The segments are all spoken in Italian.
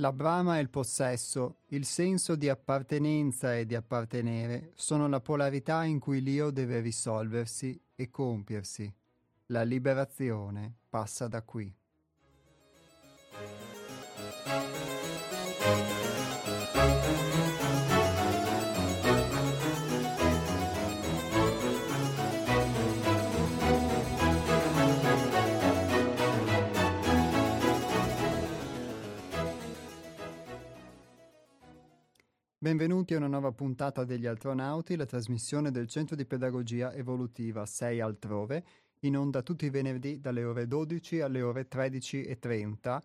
La brama e il possesso, il senso di appartenenza e di appartenere, sono la polarità in cui l'io deve risolversi e compiersi. La liberazione passa da qui. Benvenuti a una nuova puntata degli Altronauti, la trasmissione del Centro di Pedagogia Evolutiva 6 altrove, in onda tutti i venerdì dalle ore 12 alle ore 13.30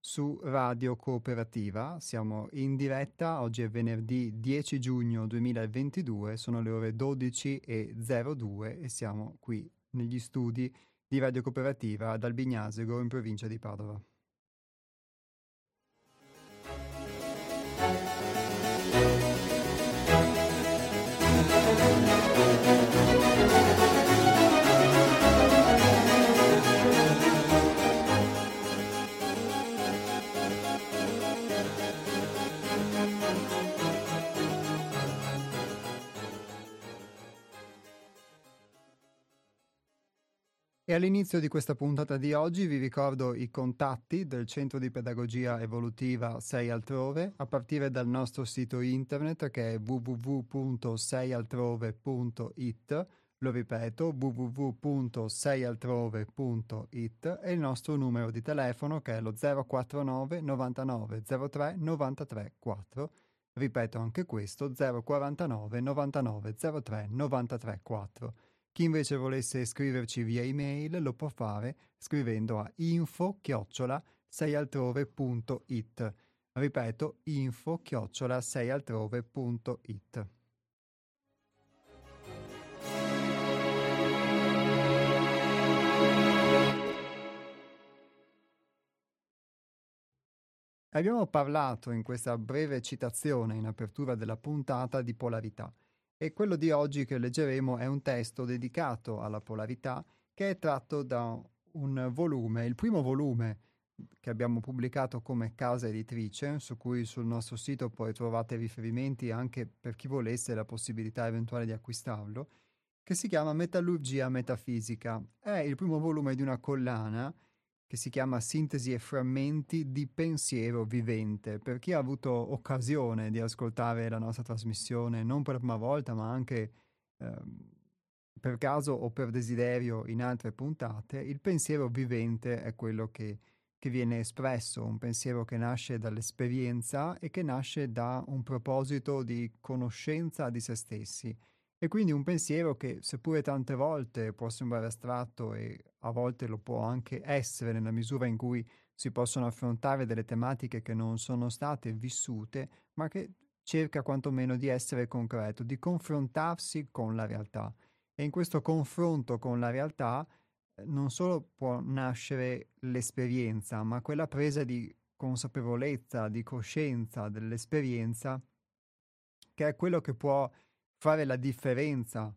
su Radio Cooperativa. Siamo in diretta, oggi è venerdì 10 giugno 2022, sono le ore 12.02 e siamo qui negli studi di Radio Cooperativa ad Albignasego in provincia di Padova. thank you E all'inizio di questa puntata di oggi vi ricordo i contatti del Centro di Pedagogia Evolutiva 6 Altrove a partire dal nostro sito internet che è www.seialtrove.it lo ripeto www.seialtrove.it e il nostro numero di telefono che è lo 049 99 03 93 4 ripeto anche questo 049 99 03 93 4 chi invece volesse scriverci via email lo può fare scrivendo a info-seialtrove.it. Ripeto, info-seialtrove.it. Abbiamo parlato in questa breve citazione in apertura della puntata di polarità. E quello di oggi che leggeremo è un testo dedicato alla polarità che è tratto da un volume, il primo volume che abbiamo pubblicato come casa editrice, su cui sul nostro sito poi trovate riferimenti anche per chi volesse la possibilità eventuale di acquistarlo, che si chiama Metallurgia Metafisica. È il primo volume di una collana che si chiama Sintesi e frammenti di pensiero vivente. Per chi ha avuto occasione di ascoltare la nostra trasmissione, non per la prima volta, ma anche eh, per caso o per desiderio in altre puntate, il pensiero vivente è quello che, che viene espresso, un pensiero che nasce dall'esperienza e che nasce da un proposito di conoscenza di se stessi e quindi un pensiero che, seppure tante volte può sembrare astratto e a volte lo può anche essere nella misura in cui si possono affrontare delle tematiche che non sono state vissute, ma che cerca quantomeno di essere concreto, di confrontarsi con la realtà. E in questo confronto con la realtà eh, non solo può nascere l'esperienza, ma quella presa di consapevolezza, di coscienza dell'esperienza, che è quello che può fare la differenza,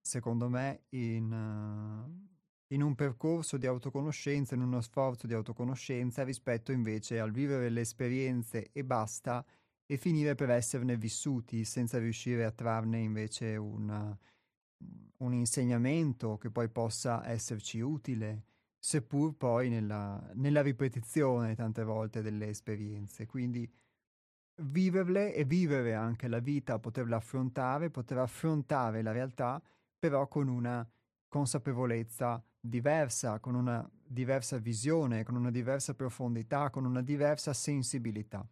secondo me, in, uh, in un percorso di autoconoscenza, in uno sforzo di autoconoscenza rispetto invece al vivere le esperienze e basta e finire per esserne vissuti senza riuscire a trarne invece una, un insegnamento che poi possa esserci utile, seppur poi nella, nella ripetizione tante volte delle esperienze. Quindi viverle e vivere anche la vita, poterla affrontare, poter affrontare la realtà, però con una consapevolezza diversa, con una diversa visione, con una diversa profondità, con una diversa sensibilità.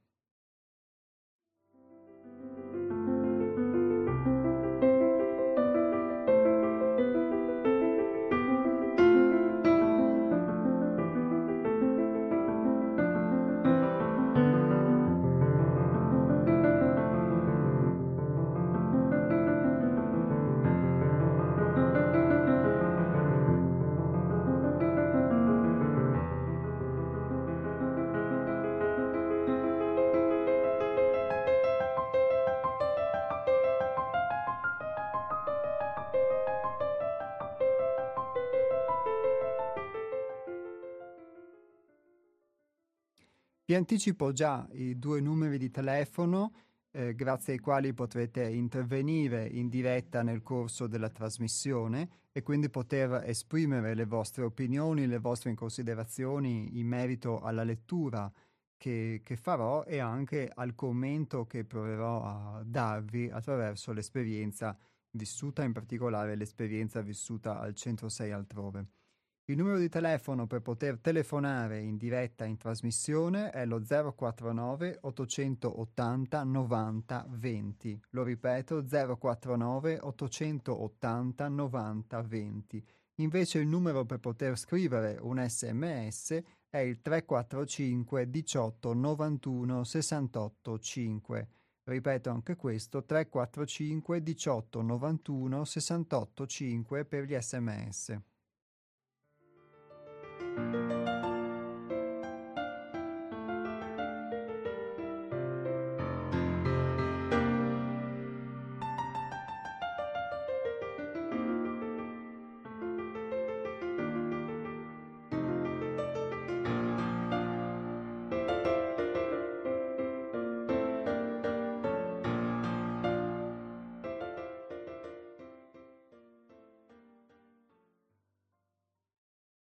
Anticipo già i due numeri di telefono eh, grazie ai quali potrete intervenire in diretta nel corso della trasmissione e quindi poter esprimere le vostre opinioni, le vostre considerazioni in merito alla lettura che, che farò e anche al commento che proverò a darvi attraverso l'esperienza vissuta, in particolare l'esperienza vissuta al centro 6 altrove. Il numero di telefono per poter telefonare in diretta in trasmissione è lo 049 880 90 20. Lo ripeto 049 880 90 20. Invece il numero per poter scrivere un sms è il 345 18 91 68 5. Ripeto anche questo 345 18 91 68 5 per gli sms. Thank you.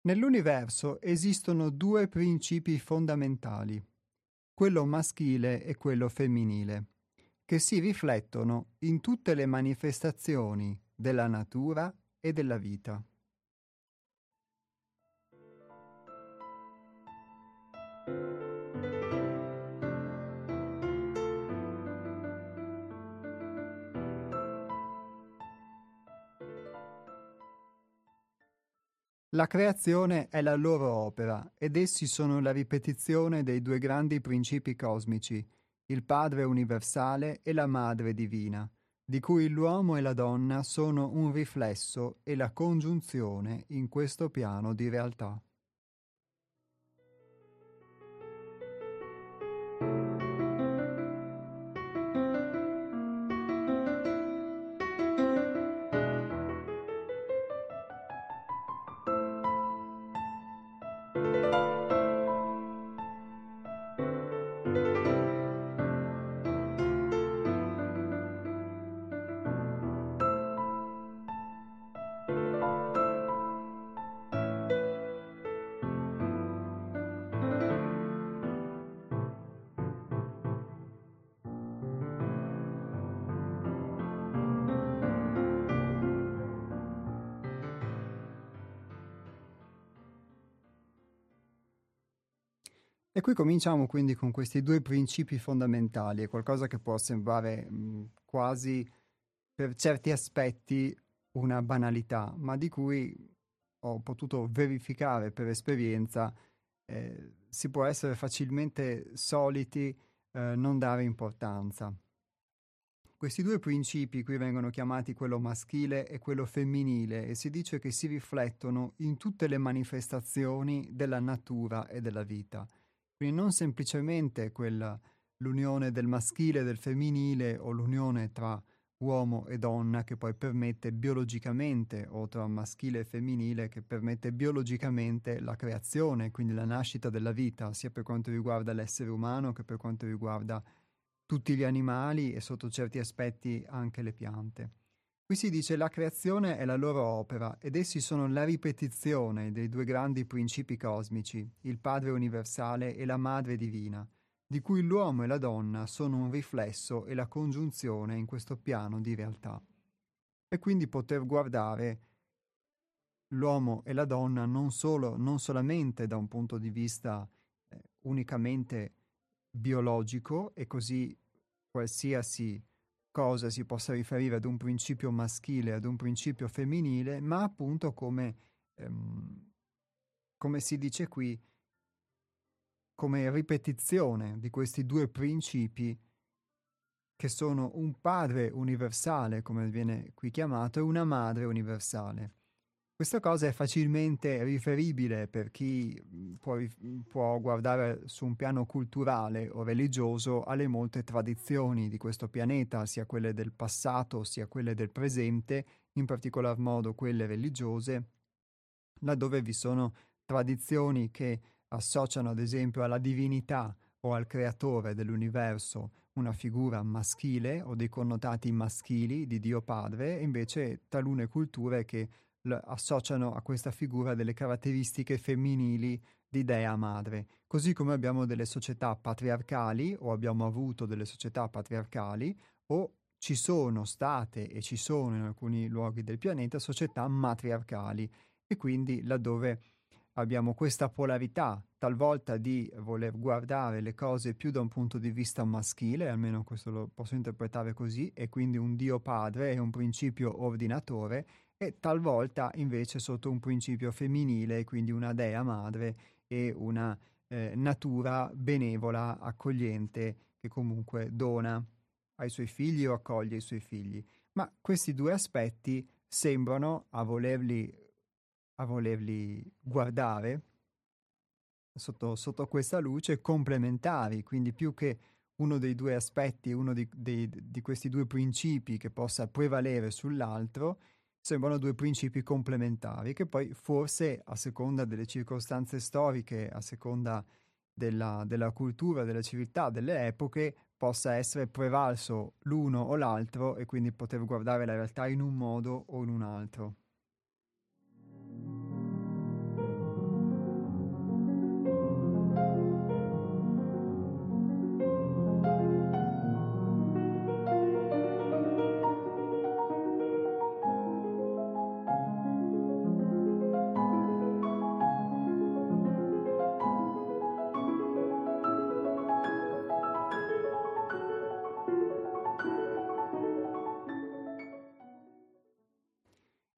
Nell'universo esistono due principi fondamentali, quello maschile e quello femminile, che si riflettono in tutte le manifestazioni della natura e della vita. La creazione è la loro opera ed essi sono la ripetizione dei due grandi principi cosmici, il Padre universale e la Madre divina, di cui l'uomo e la donna sono un riflesso e la congiunzione in questo piano di realtà. Qui cominciamo quindi con questi due principi fondamentali, è qualcosa che può sembrare mh, quasi per certi aspetti una banalità, ma di cui ho potuto verificare per esperienza eh, si può essere facilmente soliti eh, non dare importanza. Questi due principi qui vengono chiamati quello maschile e quello femminile e si dice che si riflettono in tutte le manifestazioni della natura e della vita. Quindi non semplicemente quella, l'unione del maschile e del femminile o l'unione tra uomo e donna che poi permette biologicamente, o tra maschile e femminile che permette biologicamente la creazione, quindi la nascita della vita, sia per quanto riguarda l'essere umano che per quanto riguarda tutti gli animali e sotto certi aspetti anche le piante. Qui si dice la creazione è la loro opera ed essi sono la ripetizione dei due grandi principi cosmici, il Padre universale e la Madre divina, di cui l'uomo e la donna sono un riflesso e la congiunzione in questo piano di realtà. E quindi poter guardare l'uomo e la donna non, solo, non solamente da un punto di vista eh, unicamente biologico e così qualsiasi cosa si possa riferire ad un principio maschile, ad un principio femminile, ma appunto come, ehm, come si dice qui, come ripetizione di questi due principi che sono un padre universale, come viene qui chiamato, e una madre universale. Questa cosa è facilmente riferibile per chi può, può, guardare su un piano culturale o religioso alle molte tradizioni di questo pianeta, sia quelle del passato sia quelle del presente, in particolar modo quelle religiose, laddove vi sono tradizioni che associano ad esempio alla divinità o al creatore dell'universo una figura maschile o dei connotati maschili di Dio Padre, e invece talune culture che associano a questa figura delle caratteristiche femminili di Dea Madre. Così come abbiamo delle società patriarcali o abbiamo avuto delle società patriarcali o ci sono state e ci sono in alcuni luoghi del pianeta società matriarcali e quindi laddove abbiamo questa polarità talvolta di voler guardare le cose più da un punto di vista maschile, almeno questo lo posso interpretare così, e quindi un Dio padre e un principio ordinatore, e talvolta invece sotto un principio femminile, quindi una dea madre e una eh, natura benevola, accogliente, che comunque dona ai suoi figli o accoglie i suoi figli. Ma questi due aspetti sembrano, a volerli, a volerli guardare sotto, sotto, questa luce, complementari, quindi più che uno dei due aspetti, uno di, di, di questi due principi che possa prevalere sull'altro, sembrano due principi complementari che poi forse a seconda delle circostanze storiche, a seconda della, della cultura, della civiltà, delle epoche, possa essere prevalso l'uno o l'altro e quindi poter guardare la realtà in un modo o in un altro.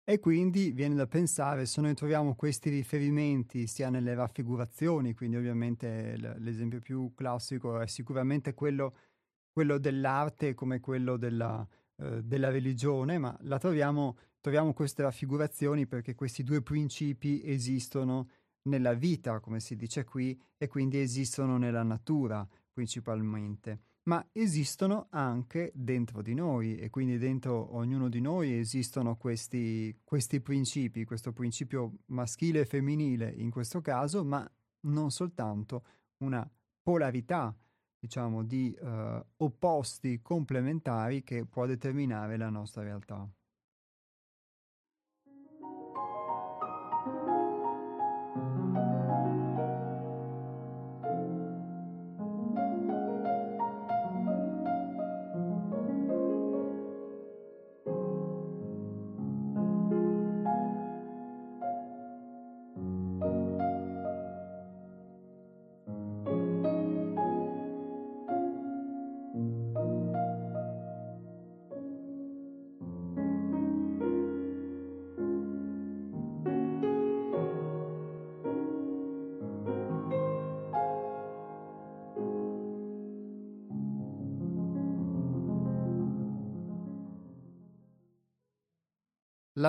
E quindi viene da pensare, se noi troviamo questi riferimenti sia nelle raffigurazioni, quindi ovviamente l'esempio più classico è sicuramente quello, quello dell'arte come quello della, eh, della religione, ma la troviamo, troviamo queste raffigurazioni perché questi due principi esistono nella vita, come si dice qui, e quindi esistono nella natura principalmente ma esistono anche dentro di noi e quindi dentro ognuno di noi esistono questi, questi principi, questo principio maschile e femminile in questo caso, ma non soltanto una polarità, diciamo, di uh, opposti complementari che può determinare la nostra realtà.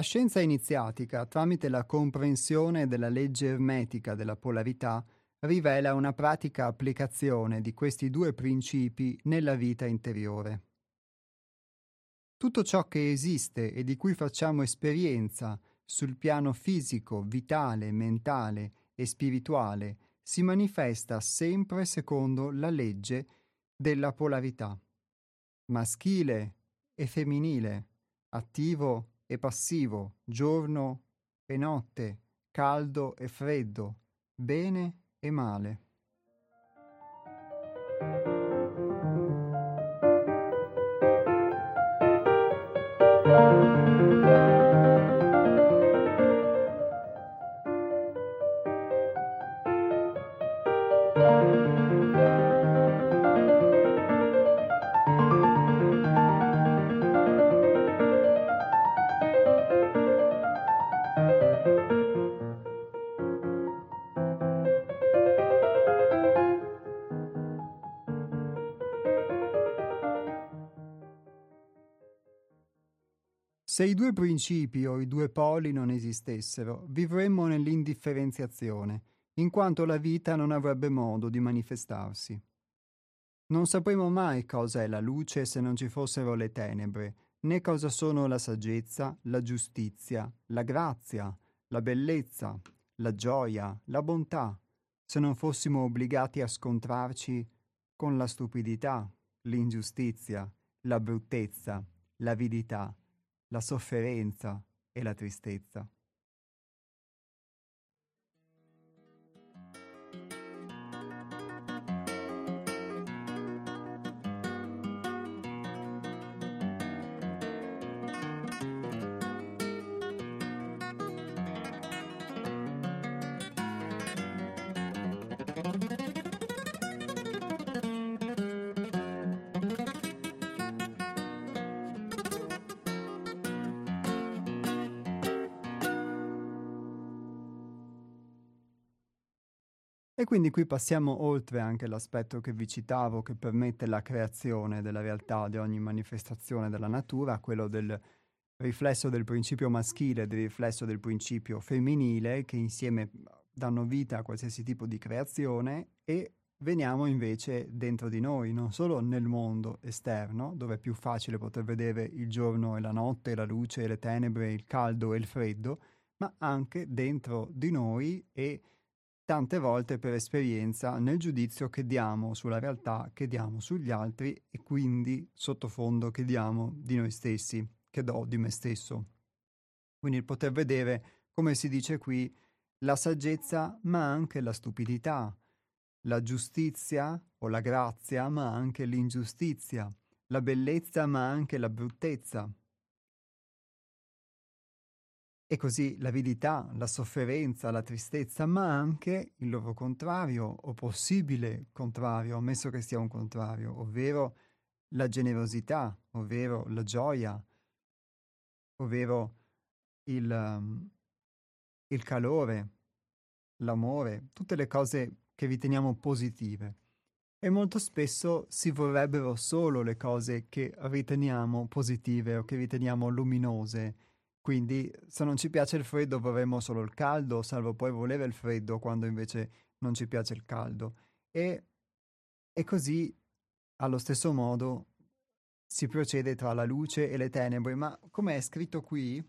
La scienza iniziatica, tramite la comprensione della legge ermetica della polarità, rivela una pratica applicazione di questi due principi nella vita interiore. Tutto ciò che esiste e di cui facciamo esperienza sul piano fisico, vitale, mentale e spirituale si manifesta sempre secondo la legge della polarità, maschile e femminile, attivo e passivo, giorno e notte, caldo e freddo, bene e male. Se i due principi o i due poli non esistessero, vivremmo nell'indifferenziazione, in quanto la vita non avrebbe modo di manifestarsi. Non sapremo mai cosa è la luce se non ci fossero le tenebre, né cosa sono la saggezza, la giustizia, la grazia, la bellezza, la gioia, la bontà, se non fossimo obbligati a scontrarci con la stupidità, l'ingiustizia, la bruttezza, l'avidità, la sofferenza e la tristezza. Quindi qui passiamo oltre anche l'aspetto che vi citavo, che permette la creazione della realtà di ogni manifestazione della natura, quello del riflesso del principio maschile e del riflesso del principio femminile, che insieme danno vita a qualsiasi tipo di creazione, e veniamo invece dentro di noi, non solo nel mondo esterno, dove è più facile poter vedere il giorno e la notte, la luce e le tenebre, il caldo e il freddo, ma anche dentro di noi e tante volte per esperienza nel giudizio che diamo sulla realtà, che diamo sugli altri e quindi sottofondo che diamo di noi stessi, che do di me stesso. Quindi il poter vedere, come si dice qui, la saggezza ma anche la stupidità, la giustizia o la grazia ma anche l'ingiustizia, la bellezza ma anche la bruttezza, e così l'avidità, la sofferenza, la tristezza, ma anche il loro contrario o possibile contrario, ammesso che sia un contrario, ovvero la generosità, ovvero la gioia, ovvero il, um, il calore, l'amore, tutte le cose che riteniamo positive. E molto spesso si vorrebbero solo le cose che riteniamo positive o che riteniamo luminose quindi se non ci piace il freddo vorremmo solo il caldo, salvo poi volere il freddo quando invece non ci piace il caldo. E, e così, allo stesso modo, si procede tra la luce e le tenebre. Ma come è scritto qui,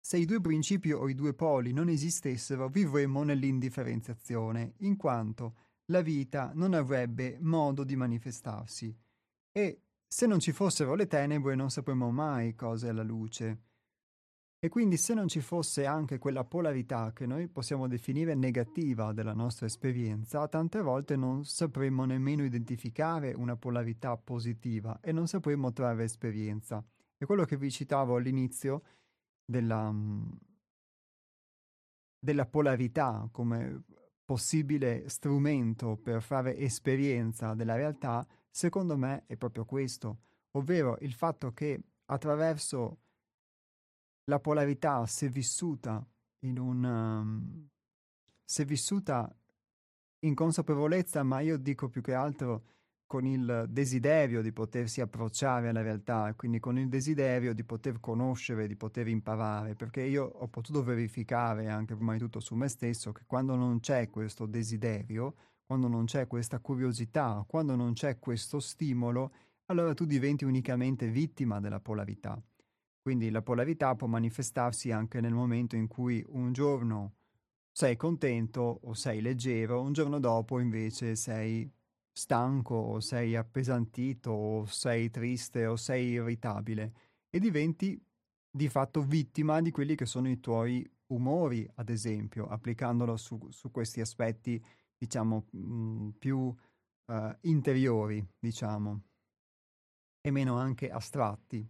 se i due principi o i due poli non esistessero, vivremmo nell'indifferenziazione, in quanto la vita non avrebbe modo di manifestarsi. E se non ci fossero le tenebre non sapremmo mai cosa è la luce. E quindi se non ci fosse anche quella polarità che noi possiamo definire negativa della nostra esperienza, tante volte non sapremmo nemmeno identificare una polarità positiva e non sapremmo trarre esperienza. E quello che vi citavo all'inizio della, della polarità come possibile strumento per fare esperienza della realtà secondo me è proprio questo, ovvero il fatto che attraverso la polarità, se vissuta in un... Um, se vissuta in consapevolezza, ma io dico più che altro con il desiderio di potersi approcciare alla realtà, quindi con il desiderio di poter conoscere, di poter imparare, perché io ho potuto verificare anche prima di tutto su me stesso che quando non c'è questo desiderio, quando non c'è questa curiosità, quando non c'è questo stimolo, allora tu diventi unicamente vittima della polarità. Quindi la polarità può manifestarsi anche nel momento in cui un giorno sei contento o sei leggero, un giorno dopo invece sei stanco o sei appesantito o sei triste o sei irritabile e diventi di fatto vittima di quelli che sono i tuoi umori, ad esempio, applicandolo su, su questi aspetti diciamo, mh, mhmm, più uh, interiori, diciamo, e meno anche astratti.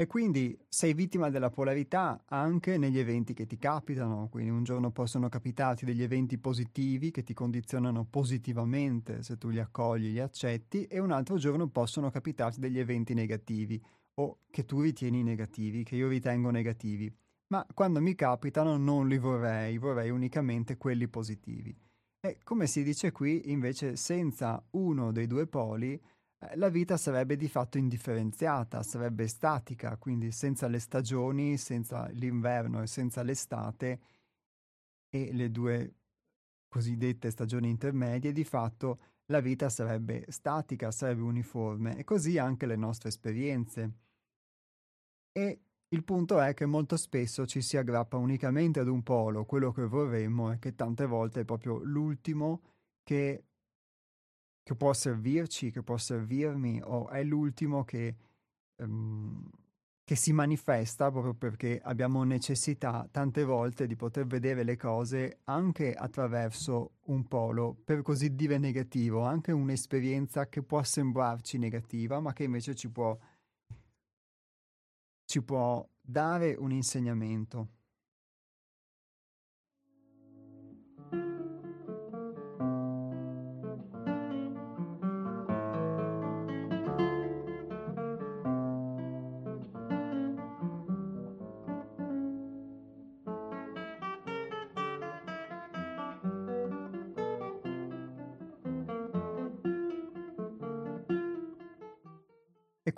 E quindi sei vittima della polarità anche negli eventi che ti capitano, quindi un giorno possono capitarti degli eventi positivi che ti condizionano positivamente se tu li accogli, li accetti, e un altro giorno possono capitarti degli eventi negativi o che tu ritieni negativi, che io ritengo negativi. Ma quando mi capitano non li vorrei, vorrei unicamente quelli positivi. E come si dice qui, invece, senza uno dei due poli, eh, la vita sarebbe di fatto indifferenziata, sarebbe statica, quindi senza le stagioni, senza l'inverno e senza l'estate e le due cosiddette stagioni intermedie, di fatto la vita sarebbe statica, sarebbe uniforme e così anche le nostre esperienze. E il punto è che molto spesso ci si aggrappa unicamente ad un polo, quello che vorremmo, e che tante volte è proprio l'ultimo che che può servirci, che può servirmi, o è l'ultimo che, um, che si manifesta proprio perché abbiamo necessità tante volte di poter vedere le cose anche attraverso un polo, per così dire, negativo, anche un'esperienza che può sembrarci negativa, ma che invece ci può, ci può dare un insegnamento.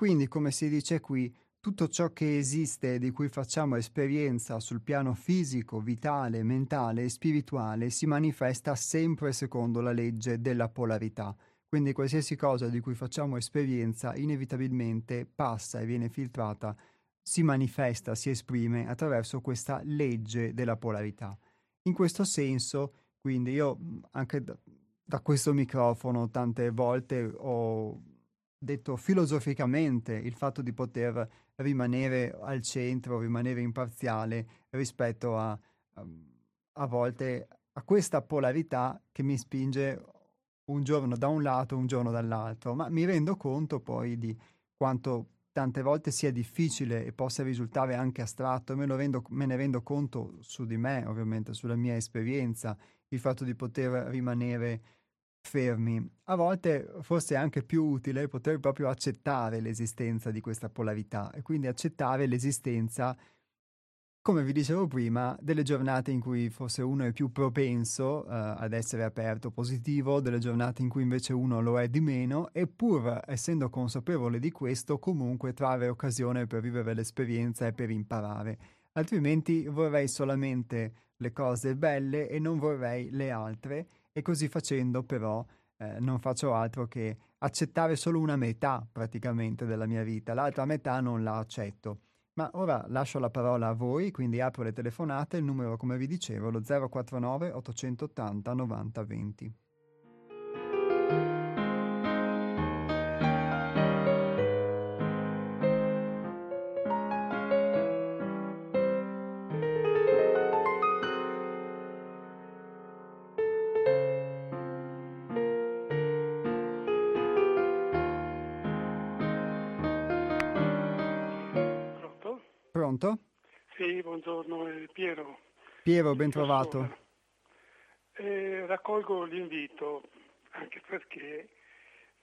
Quindi, come si dice qui, tutto ciò che esiste e di cui facciamo esperienza sul piano fisico, vitale, mentale e spirituale si manifesta sempre secondo la legge della polarità. Quindi qualsiasi cosa di cui facciamo esperienza inevitabilmente passa e viene filtrata, si manifesta, si esprime attraverso questa legge della polarità. In questo senso, quindi io anche da, da questo microfono tante volte ho detto filosoficamente il fatto di poter rimanere al centro, rimanere imparziale rispetto a, a volte a questa polarità che mi spinge un giorno da un lato, un giorno dall'altro, ma mi rendo conto poi di quanto tante volte sia difficile e possa risultare anche astratto, me, rendo, me ne rendo conto su di me, ovviamente, sulla mia esperienza, il fatto di poter rimanere fermi. A volte forse è anche più utile poter proprio accettare l'esistenza di questa polarità e quindi accettare l'esistenza, come vi dicevo prima, delle giornate in cui forse uno è più propenso uh, ad essere aperto, positivo, delle giornate in cui invece uno lo è di meno e pur essendo consapevole di questo comunque trarre occasione per vivere l'esperienza e per imparare. Altrimenti vorrei solamente le cose belle e non vorrei le altre e così facendo però eh, non faccio altro che accettare solo una metà praticamente della mia vita, l'altra metà non la accetto. Ma ora lascio la parola a voi, quindi apro le telefonate, il numero come vi dicevo lo 049 880 90 20. Pronto? Sì, buongiorno, è Piero. Piero, ben trovato. Eh, raccolgo l'invito anche perché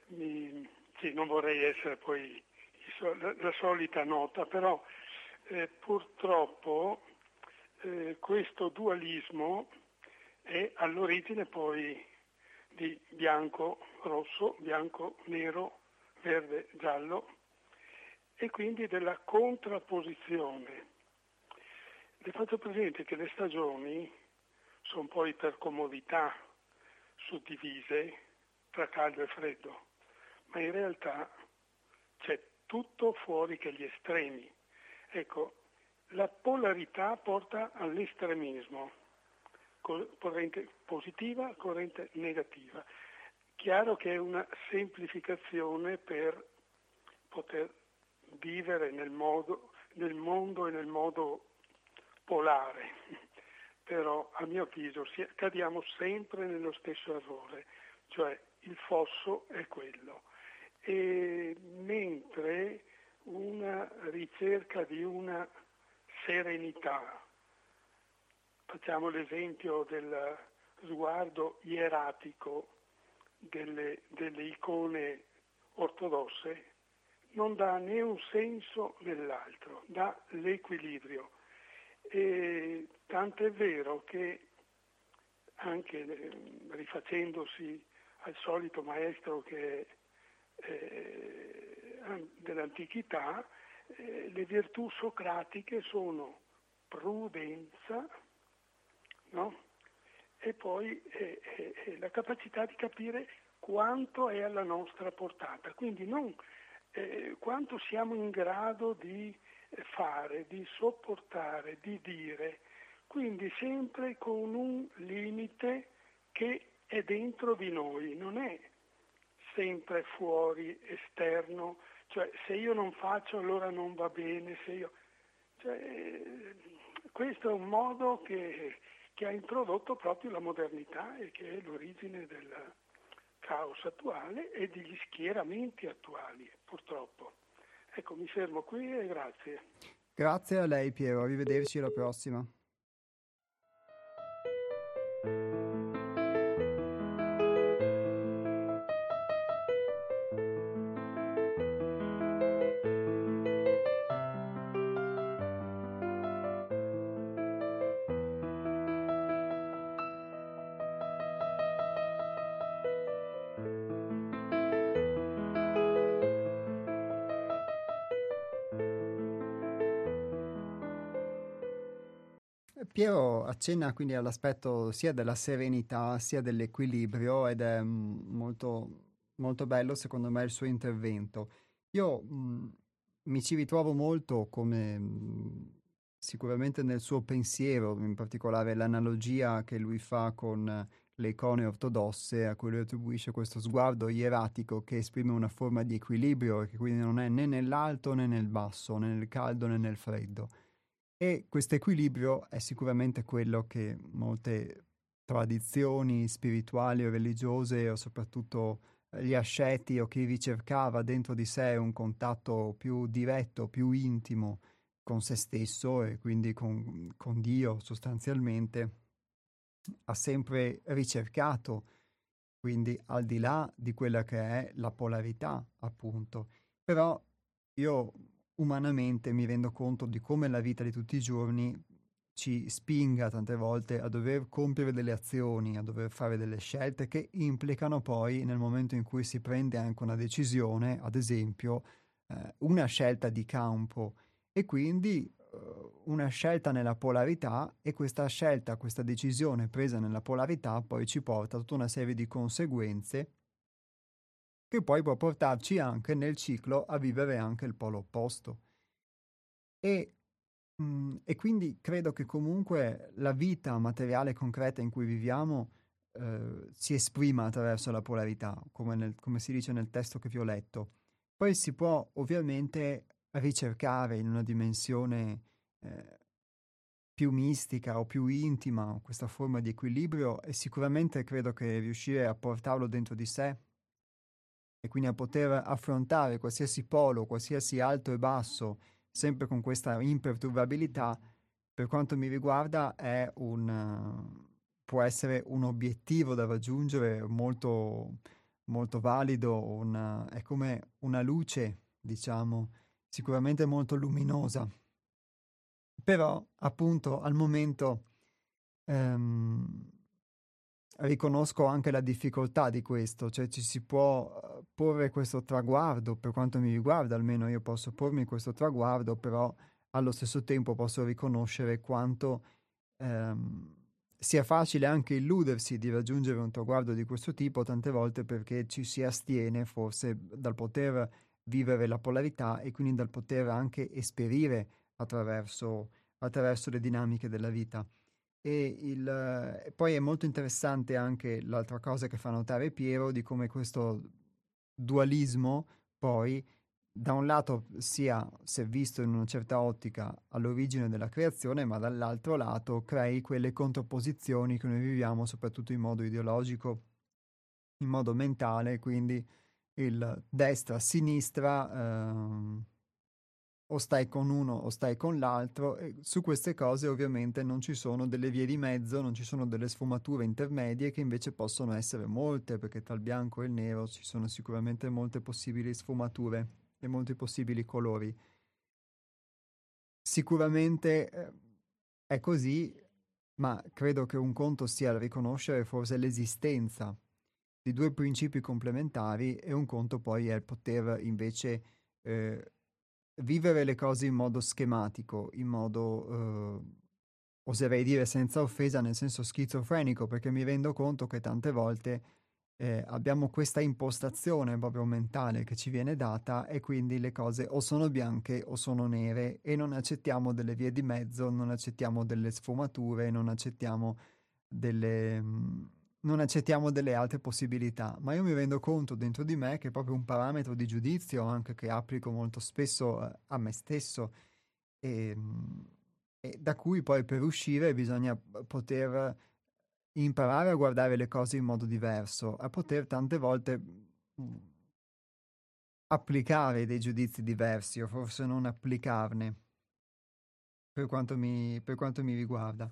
mi, sì, non vorrei essere poi la, la solita nota, però eh, purtroppo eh, questo dualismo è all'origine poi di bianco, rosso, bianco, nero, verde, giallo e quindi della contrapposizione. Le faccio presente che le stagioni sono poi per comodità suddivise tra caldo e freddo, ma in realtà c'è tutto fuori che gli estremi. Ecco, la polarità porta all'estremismo, corrente positiva, corrente negativa. Chiaro che è una semplificazione per poter vivere nel, modo, nel mondo e nel modo polare, però a mio avviso cadiamo sempre nello stesso errore, cioè il fosso è quello. E mentre una ricerca di una serenità, facciamo l'esempio del sguardo ieratico delle, delle icone ortodosse, non dà né un senso né l'altro, dà l'equilibrio. E tanto è vero che anche eh, rifacendosi al solito maestro che eh, dell'antichità, eh, le virtù socratiche sono prudenza no? e poi eh, la capacità di capire quanto è alla nostra portata. Quindi non eh, quanto siamo in grado di fare, di sopportare, di dire, quindi sempre con un limite che è dentro di noi, non è sempre fuori, esterno, cioè se io non faccio allora non va bene, io... Cioè, questo è un modo che, che ha introdotto proprio la modernità e che è l'origine del caos attuale e degli schieramenti attuali, purtroppo. Ecco, mi fermo qui e grazie. Grazie a lei Piero, arrivederci alla prossima. Accenna quindi all'aspetto sia della serenità sia dell'equilibrio ed è mm, molto, molto bello secondo me il suo intervento. Io mh, mm, mi ci ritrovo molto come mh, mm, sicuramente nel suo pensiero, in particolare l'analogia che lui fa con le icone ortodosse a cui lui attribuisce questo sguardo ieratico che esprime una forma di equilibrio e che quindi non è né nell'alto né nel basso, né nel caldo né nel freddo e questo equilibrio è sicuramente quello che molte tradizioni spirituali o religiose o soprattutto eh, gli asceti o chi ricercava dentro di sé un contatto più diretto, più intimo con se stesso e quindi con, con Dio sostanzialmente, ha sempre ricercato, quindi al di là di quella che è la polarità, appunto. Però io umanamente mi rendo conto di come la vita di tutti i giorni ci spinga tante volte a dover compiere delle azioni, a dover fare delle scelte che implicano poi nel momento in cui si prende anche una decisione, ad esempio eh, una scelta di campo. E quindi eh, una scelta nella polarità e questa scelta, questa decisione presa nella polarità poi ci porta a tutta una serie di conseguenze che poi può portarci anche nel ciclo a vivere anche il polo opposto. E, mh, mm, e quindi credo che comunque la vita materiale concreta in cui viviamo eh, si esprima attraverso la polarità, come, nel, come si dice nel testo che vi ho letto. Poi si può ovviamente ricercare in una dimensione eh, più mistica o più intima questa forma di equilibrio e sicuramente credo che riuscire a portarlo dentro di sé e quindi a poter affrontare qualsiasi polo, qualsiasi alto e basso, sempre con questa imperturbabilità, per quanto mi riguarda è un, può essere un obiettivo da raggiungere molto, molto valido, una, è come una luce, diciamo, sicuramente molto luminosa. Però appunto al momento ehm, riconosco anche la difficoltà di questo, cioè ci si può porre questo traguardo, per quanto mi riguarda almeno io posso pormi questo traguardo, però allo stesso tempo posso riconoscere quanto ehm, sia facile anche illudersi di raggiungere un traguardo di questo tipo tante volte perché ci si astiene forse dal poter vivere la polarità e quindi dal poter anche esperire attraverso, attraverso le dinamiche della vita. E il, poi è molto interessante anche l'altra cosa che fa notare Piero di come questo dualismo poi da un lato sia, se visto in una certa ottica, all'origine della creazione, ma dall'altro lato crei quelle contrapposizioni che noi viviamo soprattutto in modo ideologico, in modo mentale, quindi il destra-sinistra. Eh, o stai con uno o stai con l'altro e su queste cose ovviamente non ci sono delle vie di mezzo, non ci sono delle sfumature intermedie che invece possono essere molte perché tra il bianco e il nero ci sono sicuramente molte possibili sfumature e molti possibili colori. Sicuramente eh, è così, ma credo che un conto sia riconoscere forse l'esistenza di due principi complementari e un conto poi è poter invece eh, vivere le cose in modo schematico, in modo, eh, oserei dire senza offesa, nel senso schizofrenico, perché mi rendo conto che tante volte eh, abbiamo questa impostazione proprio mentale che ci viene data e quindi le cose o sono bianche o sono nere e non accettiamo delle vie di mezzo, non accettiamo delle sfumature, non accettiamo delle, non accettiamo delle altre possibilità, ma io mi rendo conto dentro di me che è proprio un parametro di giudizio anche che applico molto spesso eh, a me stesso e, ehm, e da cui poi per uscire bisogna poter imparare a guardare le cose in modo diverso, a poter tante volte mm, applicare dei giudizi diversi o forse non applicarne per quanto mi, per quanto mi riguarda.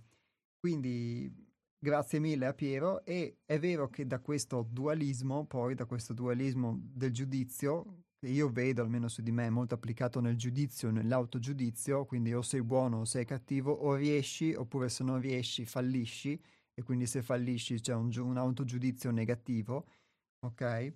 Quindi grazie mille a Piero e è vero che da questo dualismo, poi da questo dualismo del giudizio, che io vedo almeno su di me molto applicato nel giudizio, nell'autogiudizio, quindi o sei buono o sei cattivo, o riesci oppure se non riesci fallisci e quindi se fallisci c'è un, un autogiudizio negativo, ok?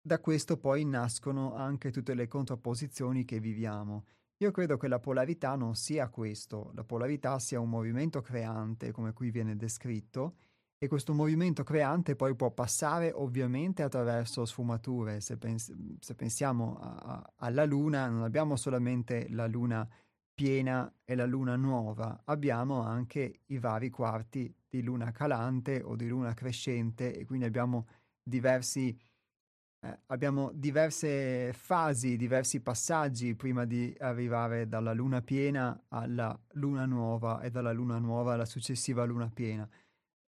Da questo poi nascono anche tutte le contrapposizioni che viviamo. Io credo che la polarità non sia questo, la polarità sia un movimento creante, come qui viene descritto, e questo movimento creante poi può passare ovviamente attraverso sfumature. Se, pens- se pensiamo a- a- alla Luna, non abbiamo solamente la Luna piena e la Luna nuova, abbiamo anche i vari quarti di Luna calante o di Luna crescente e quindi abbiamo diversi eh, abbiamo diverse fasi, diversi passaggi prima di arrivare dalla luna piena alla luna nuova e dalla luna nuova alla successiva luna piena.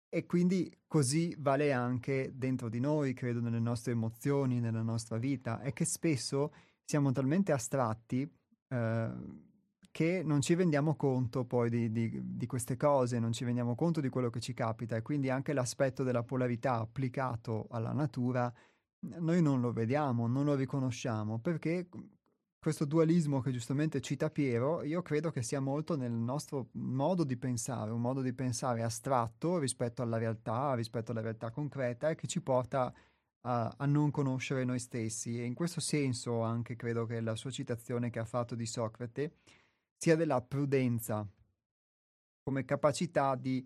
E quindi così vale anche dentro di noi, credo, nelle nostre emozioni, nella nostra vita, è che spesso siamo talmente astratti eh, che non ci rendiamo conto poi di, di, di, queste cose, non ci rendiamo conto di quello che ci capita e quindi anche l'aspetto della polarità applicato alla natura noi non lo vediamo, non lo riconosciamo, perché questo dualismo che giustamente cita Piero, io credo che sia molto nel nostro modo di pensare, un modo di pensare astratto rispetto alla realtà, rispetto alla realtà concreta e che ci porta a, a non conoscere noi stessi. E in questo senso anche credo che la sua citazione che ha fatto di Socrate sia della prudenza come capacità di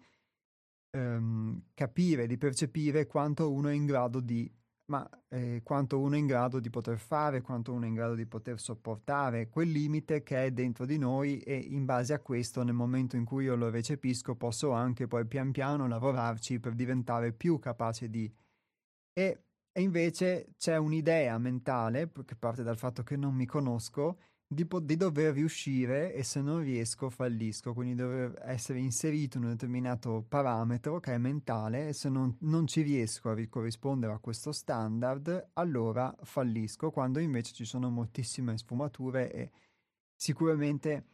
ehm, capire, di percepire quanto uno è in grado di ma eh, quanto uno è in grado di poter fare, quanto uno è in grado di poter sopportare, quel limite che è dentro di noi e in base a questo nel momento in cui io lo recepisco posso anche poi pian piano lavorarci per diventare più capace di... E, e invece c'è un'idea mentale, che parte dal fatto che non mi conosco, di, po- di, dover riuscire e se non riesco fallisco, quindi dover essere inserito in un determinato parametro che è mentale e se non, non ci riesco a corrispondere a questo standard, allora fallisco, quando invece ci sono moltissime sfumature e sicuramente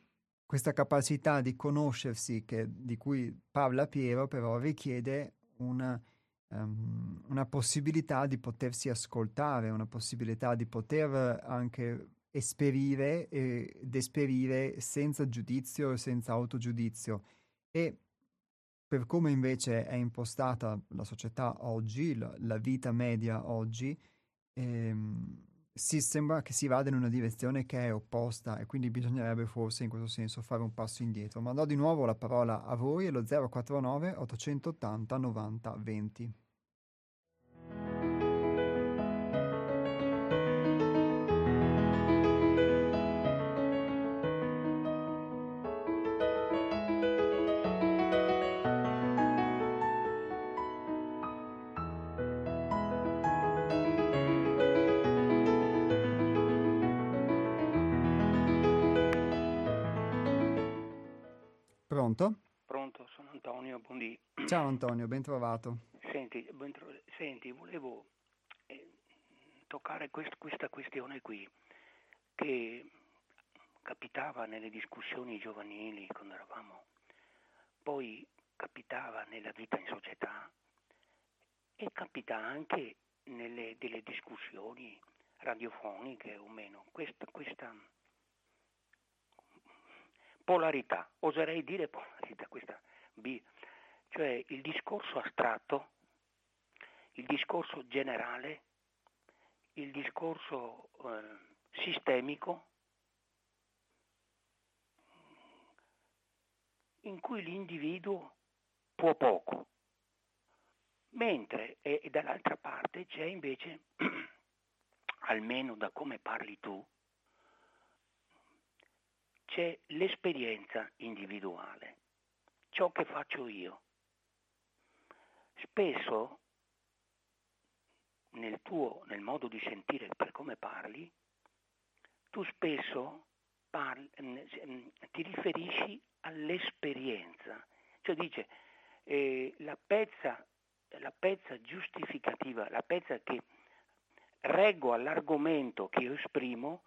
questa capacità di conoscersi che, di cui parla Piero però richiede una, um, una possibilità di potersi ascoltare, una possibilità di poter anche esperire ed esperire senza giudizio e senza autogiudizio. E per come invece è impostata la società oggi, la, la vita media oggi, ehm, si sembra che si vada in una direzione che è opposta e quindi bisognerebbe forse in questo senso fare un passo indietro. Ma do di nuovo la parola a voi allo 049 880 90 20. Ciao Antonio, ben trovato. Senti, ben senti volevo eh, toccare quest- questa questione qui, che capitava nelle discussioni giovanili quando eravamo, poi capitava nella vita in società e capita anche nelle delle discussioni radiofoniche o meno. Questa, questa polarità, oserei dire polarità, questa B, cioè il discorso astratto, il discorso generale, il discorso eh, sistemico, in cui l'individuo può poco, mentre e, e dall'altra parte c'è invece, almeno da come parli tu, c'è l'esperienza individuale, ciò che faccio io. Spesso nel tuo, nel modo di sentire per come parli, tu spesso parli, ti riferisci all'esperienza, cioè dice eh, la, pezza, la pezza giustificativa, la pezza che reggo all'argomento che io esprimo,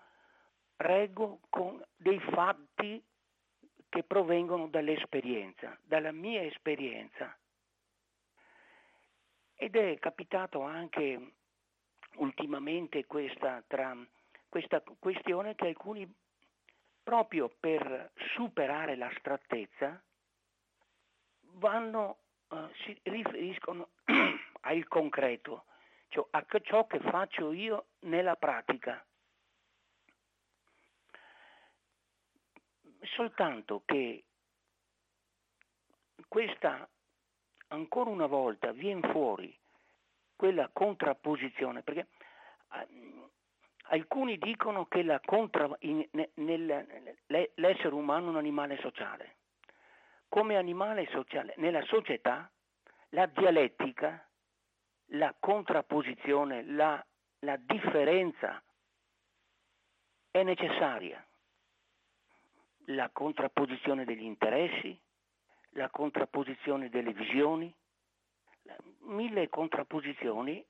reggo con dei fatti che provengono dall'esperienza, dalla mia esperienza. Ed è capitato anche ultimamente questa, tra, questa questione che alcuni, proprio per superare l'astrattezza, vanno, uh, si riferiscono al concreto, cioè a ciò che faccio io nella pratica. Soltanto che questa ancora una volta viene fuori quella contrapposizione, perché uh, alcuni dicono che contra, in, nel, l'essere umano è un animale sociale. Come animale sociale, nella società la dialettica la contrapposizione, la, la differenza è necessaria. La contrapposizione degli interessi, la contrapposizione delle visioni, mille contrapposizioni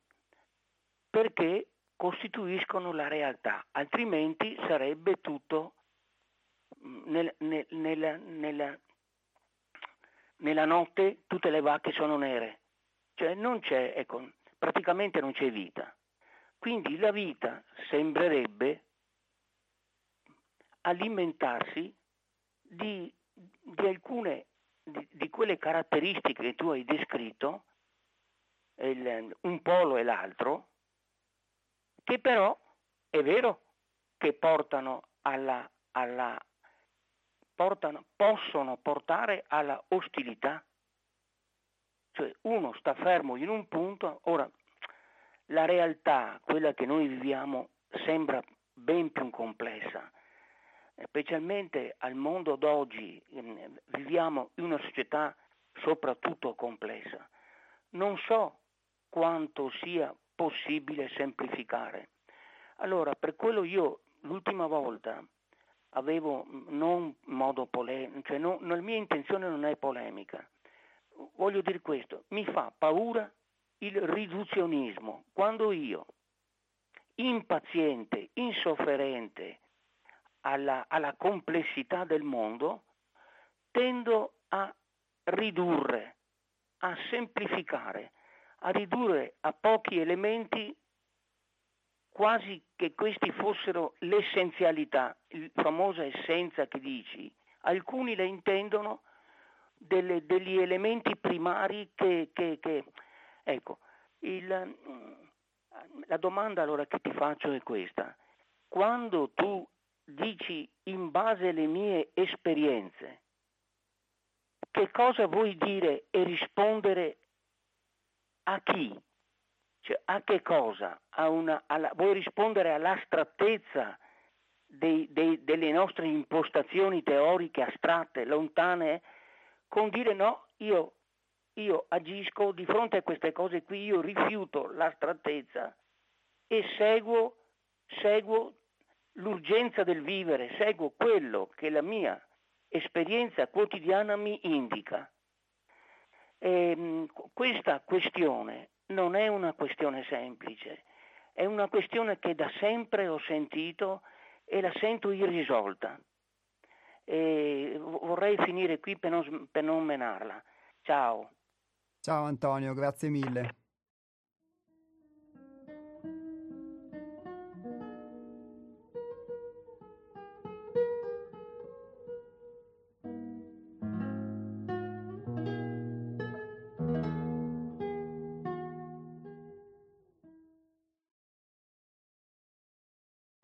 perché costituiscono la realtà, altrimenti sarebbe tutto nel, nel, nella, nella, nella notte tutte le vacche sono nere. Cioè non c'è, ecco, praticamente non c'è vita. Quindi la vita sembrerebbe alimentarsi di, di alcune di, di, quelle caratteristiche che tu hai descritto, il, un polo e l'altro, che però è vero che portano alla, alla portano, possono portare alla ostilità, cioè uno sta fermo in un punto, ora la realtà, quella che noi viviamo, sembra ben più complessa, specialmente al mondo d'oggi ehm, viviamo in una società soprattutto complessa. Non so quanto sia possibile semplificare. Allora, per quello io l'ultima volta avevo non modo polemico, cioè non, la mia intenzione non è polemica, voglio dire questo, mi fa paura il riduzionismo. Quando io, impaziente, insofferente alla, alla complessità del mondo, tendo a ridurre, a semplificare, a ridurre a pochi elementi quasi che questi fossero l'essenzialità, la famosa essenza che dici. Alcuni la intendono delle, degli elementi primari che, che, che ecco, il, la domanda allora che ti faccio è questa. Quando tu dici in base alle mie esperienze, che cosa vuoi dire e rispondere a chi? Cioè, a che cosa? A una, alla, vuoi rispondere all'astrattezza dei, dei, delle nostre impostazioni teoriche astratte, lontane? con dire no, io, io agisco di fronte a queste cose qui, io rifiuto l'astrattezza e seguo, seguo l'urgenza del vivere, seguo quello che la mia esperienza quotidiana mi indica. E, ehm, questa questione non è una questione semplice, è una questione che da sempre ho sentito e la sento irrisolta e vorrei finire qui per non, per non menarla. Ciao. Ciao Antonio, grazie mille.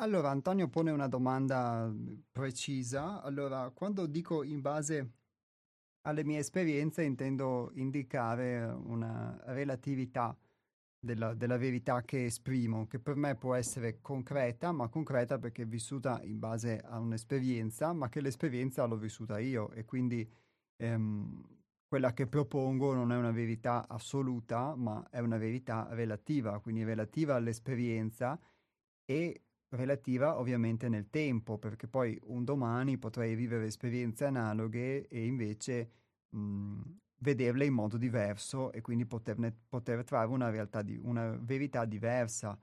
Allora, Antonio pone una domanda mhmm, precisa. Allora, quando dico in base alle mie esperienze intendo indicare una relatività della, della, verità che esprimo, che per me può essere concreta, ma concreta perché vissuta in base a un'esperienza, ma che l'esperienza l'ho vissuta io e quindi ehm, quella che propongo non è una verità assoluta, ma è una verità relativa, quindi relativa all'esperienza e relativa ovviamente nel tempo, perché poi un domani potrei vivere esperienze analoghe e invece mh, vederle in modo diverso e quindi poterne, poter trovare una, realtà di, una verità diversa.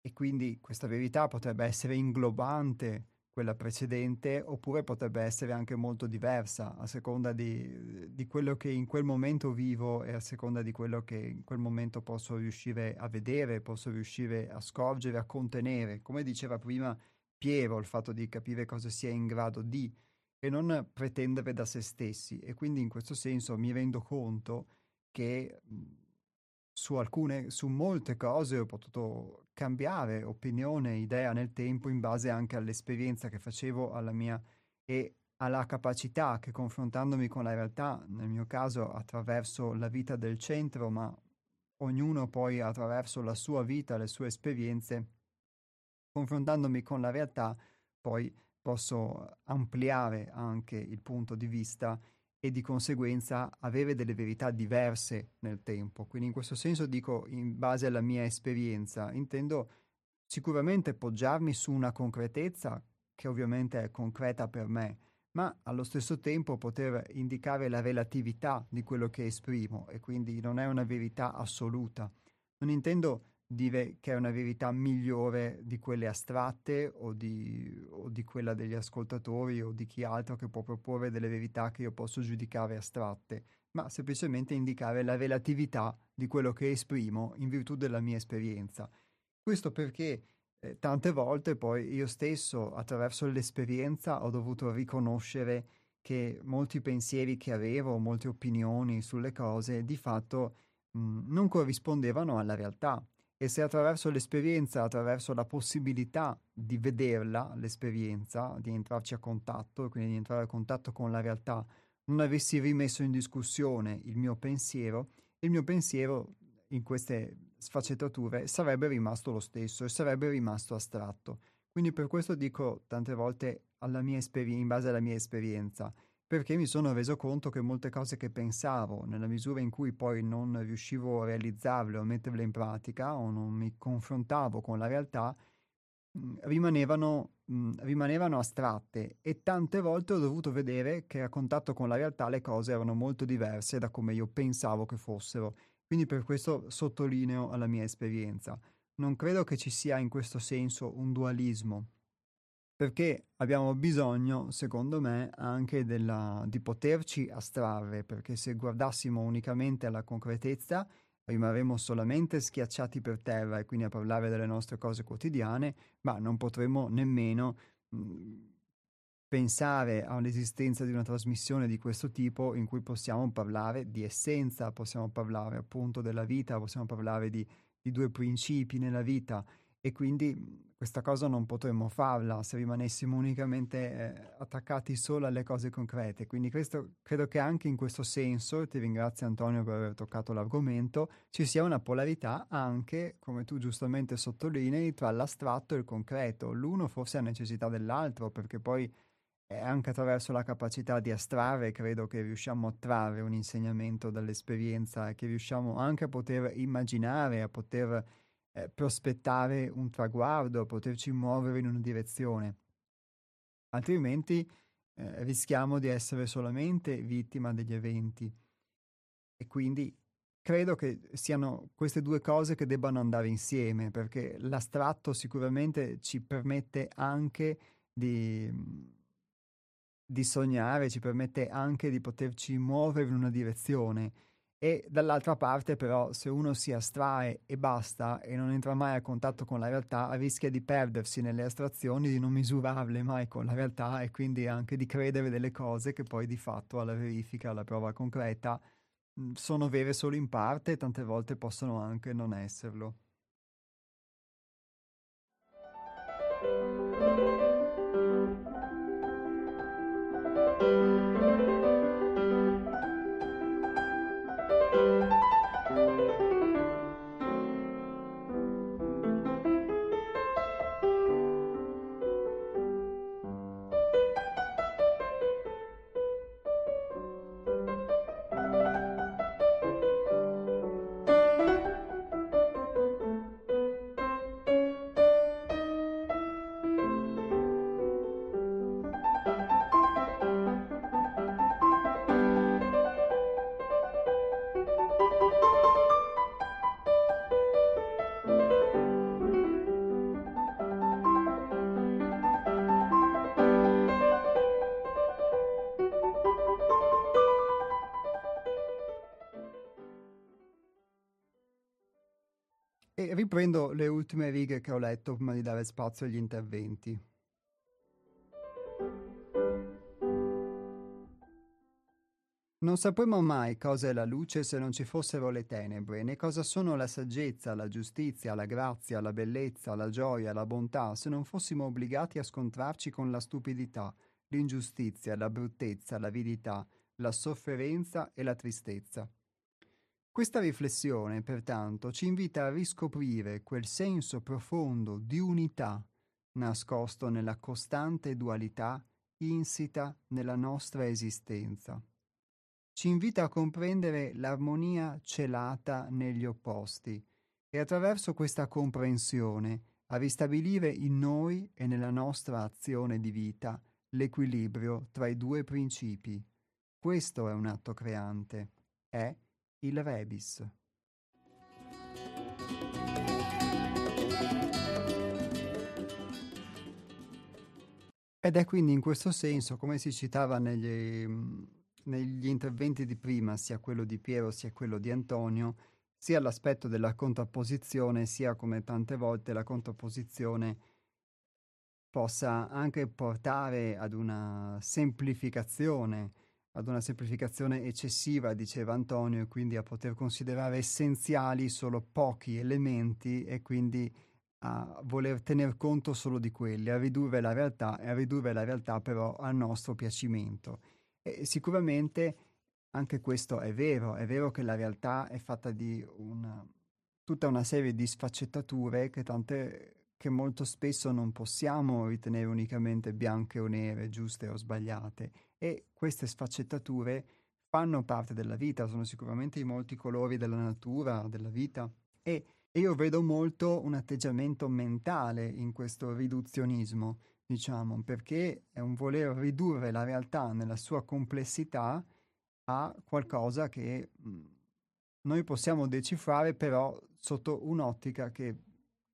E quindi questa verità potrebbe essere inglobante quella precedente oppure potrebbe essere anche molto diversa a seconda di, di, quello che in quel momento vivo e a seconda di quello che in quel momento posso riuscire a vedere, posso riuscire a scorgere, a contenere. Come diceva prima Piero, il fatto di capire cosa si è in grado di e non pretendere da se stessi. E quindi in questo senso mi rendo conto che su alcune, su molte cose ho potuto cambiare opinione, idea nel tempo in base anche all'esperienza che facevo, alla mia e alla capacità che confrontandomi con la realtà, nel mio caso attraverso la vita del centro, ma ognuno poi attraverso la sua vita, le sue esperienze, confrontandomi con la realtà, poi posso ampliare anche il punto di vista e di conseguenza avere delle verità diverse nel tempo. Quindi in questo senso dico in base alla mia esperienza, intendo sicuramente poggiarmi su una concretezza che ovviamente è concreta per me, ma allo stesso tempo poter indicare la relatività di quello che esprimo e quindi non è una verità assoluta. Non intendo dire che è una verità migliore di quelle astratte o di, o di, quella degli ascoltatori o di chi altro che può proporre delle verità che io posso giudicare astratte, ma semplicemente indicare la relatività di quello che esprimo in virtù della mia esperienza. Questo perché eh, tante volte poi io stesso attraverso l'esperienza ho dovuto riconoscere che molti pensieri che avevo, molte opinioni sulle cose di fatto mh, non corrispondevano alla realtà e se attraverso l'esperienza, attraverso la possibilità di vederla, l'esperienza, di entrarci a contatto, quindi di entrare a contatto con la realtà, non avessi rimesso in discussione il mio pensiero, il mio pensiero in queste sfaccettature sarebbe rimasto lo stesso e sarebbe rimasto astratto. Quindi per questo dico tante volte esperi- in base alla mia esperienza, perché mi sono reso conto che molte cose che pensavo, nella misura in cui poi non riuscivo a realizzarle o a metterle in pratica o non mi confrontavo con la realtà, mh, rimanevano, mh, rimanevano astratte e tante volte ho dovuto vedere che a contatto con la realtà le cose erano molto diverse da come io pensavo che fossero. Quindi per questo sottolineo alla mia esperienza. Non credo che ci sia in questo senso un dualismo perché abbiamo bisogno, secondo me, anche della, di poterci astrarre, perché se guardassimo unicamente alla concretezza rimarremo solamente schiacciati per terra e quindi a parlare delle nostre cose quotidiane, ma non potremo nemmeno mh, pensare all'esistenza di una trasmissione di questo tipo in cui possiamo parlare di essenza, possiamo parlare appunto della vita, possiamo parlare di, di due principi nella vita e quindi questa cosa non potremmo farla se rimanessimo unicamente eh, attaccati solo alle cose concrete. Quindi questo, credo che anche in questo senso, ti ringrazio Antonio per aver toccato l'argomento, ci sia una polarità anche, come tu giustamente sottolinei, tra l'astratto e il concreto. L'uno forse ha necessità dell'altro, perché poi è anche attraverso la capacità di astrarre, credo che riusciamo a trarre un insegnamento dall'esperienza e che riusciamo anche a poter immaginare, a poter eh, prospettare un traguardo, poterci muovere in una direzione. Altrimenti eh, rischiamo di essere solamente vittima degli eventi. E quindi credo che siano queste due cose che debbano andare insieme, perché l'astratto sicuramente ci permette anche di, di sognare, ci permette anche di poterci muovere in una direzione e dall'altra parte però se uno si astrae e basta e non entra mai a contatto con la realtà rischia di perdersi nelle astrazioni, di non misurarle mai con la realtà e quindi anche di credere delle cose che poi di fatto alla verifica, alla prova concreta sono vere solo in parte e tante volte possono anche non esserlo. thank riprendo le ultime righe che ho letto prima di dare spazio agli interventi. Non sapremmo mai cosa è la luce se non ci fossero le tenebre, né cosa sono la saggezza, la giustizia, la grazia, la bellezza, la gioia, la bontà, se non fossimo obbligati a scontrarci con la stupidità, l'ingiustizia, la bruttezza, l'avidità, la sofferenza e la tristezza. Questa riflessione, pertanto, ci invita a riscoprire quel senso profondo di unità nascosto nella costante dualità insita nella nostra esistenza. Ci invita a comprendere l'armonia celata negli opposti e attraverso questa comprensione a ristabilire in noi e nella nostra azione di vita l'equilibrio tra i due principi. Questo è un atto creante, è il rebis. Ed è quindi in questo senso, come si citava negli, negli interventi di prima, sia quello di Piero sia quello di Antonio, sia l'aspetto della contrapposizione, sia come tante volte la contrapposizione possa anche portare ad una semplificazione ad una semplificazione eccessiva, diceva Antonio, e quindi a poter considerare essenziali solo pochi elementi e quindi a voler tener conto solo di quelli, a ridurre la realtà e a ridurre la realtà però al nostro piacimento. E sicuramente anche questo è vero, è vero che la realtà è fatta di una, tutta una serie di sfaccettature che, tante, che molto spesso non possiamo ritenere unicamente bianche o nere, giuste o sbagliate e queste sfaccettature fanno parte della vita, sono sicuramente i molti colori della natura, della vita. E io vedo molto un atteggiamento mentale in questo riduzionismo, diciamo, perché è un voler ridurre la realtà nella sua complessità a qualcosa che mh, noi possiamo decifrare però sotto un'ottica che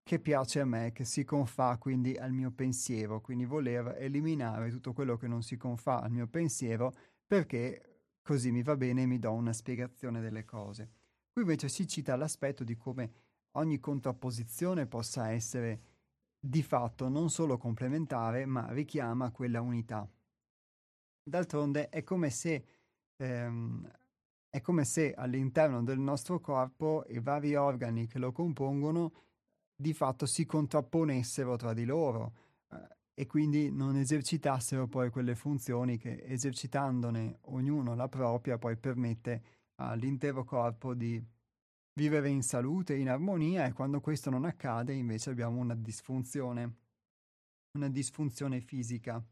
che piace a me, che si confà quindi al mio pensiero, quindi voler eliminare tutto quello che non si confà al mio pensiero perché così mi va bene e mi do una spiegazione delle cose. Qui invece si cita l'aspetto di come ogni contrapposizione possa essere di fatto non solo complementare, ma richiama quella unità. D'altronde è come se, ehm, è come se all'interno del nostro corpo i vari organi che lo compongono di fatto si contrapponessero tra di loro eh, e quindi non esercitassero poi quelle funzioni che esercitandone ognuno la propria poi permette all'intero corpo di vivere in salute, in armonia e quando questo non accade invece abbiamo una disfunzione, una disfunzione fisica.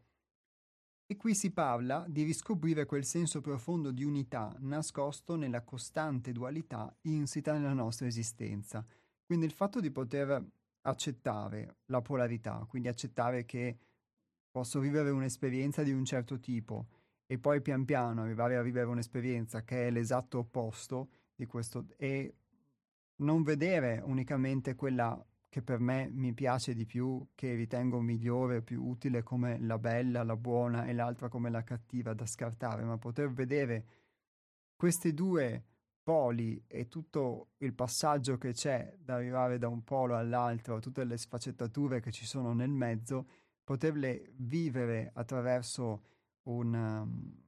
E qui si parla di riscoprire quel senso profondo di unità nascosto nella costante dualità insita nella nostra esistenza. Quindi il fatto di poter accettare la polarità, quindi accettare che posso vivere un'esperienza di un certo tipo e poi pian piano arrivare a vivere un'esperienza che è l'esatto opposto di questo e non vedere unicamente quella che per me mi piace di più, che ritengo migliore, più utile come la bella, la buona e l'altra come la cattiva da scartare, ma poter vedere queste due poli e tutto il passaggio che c'è da arrivare da un polo all'altro, tutte le sfaccettature che ci sono nel mezzo, poterle vivere attraverso un, um,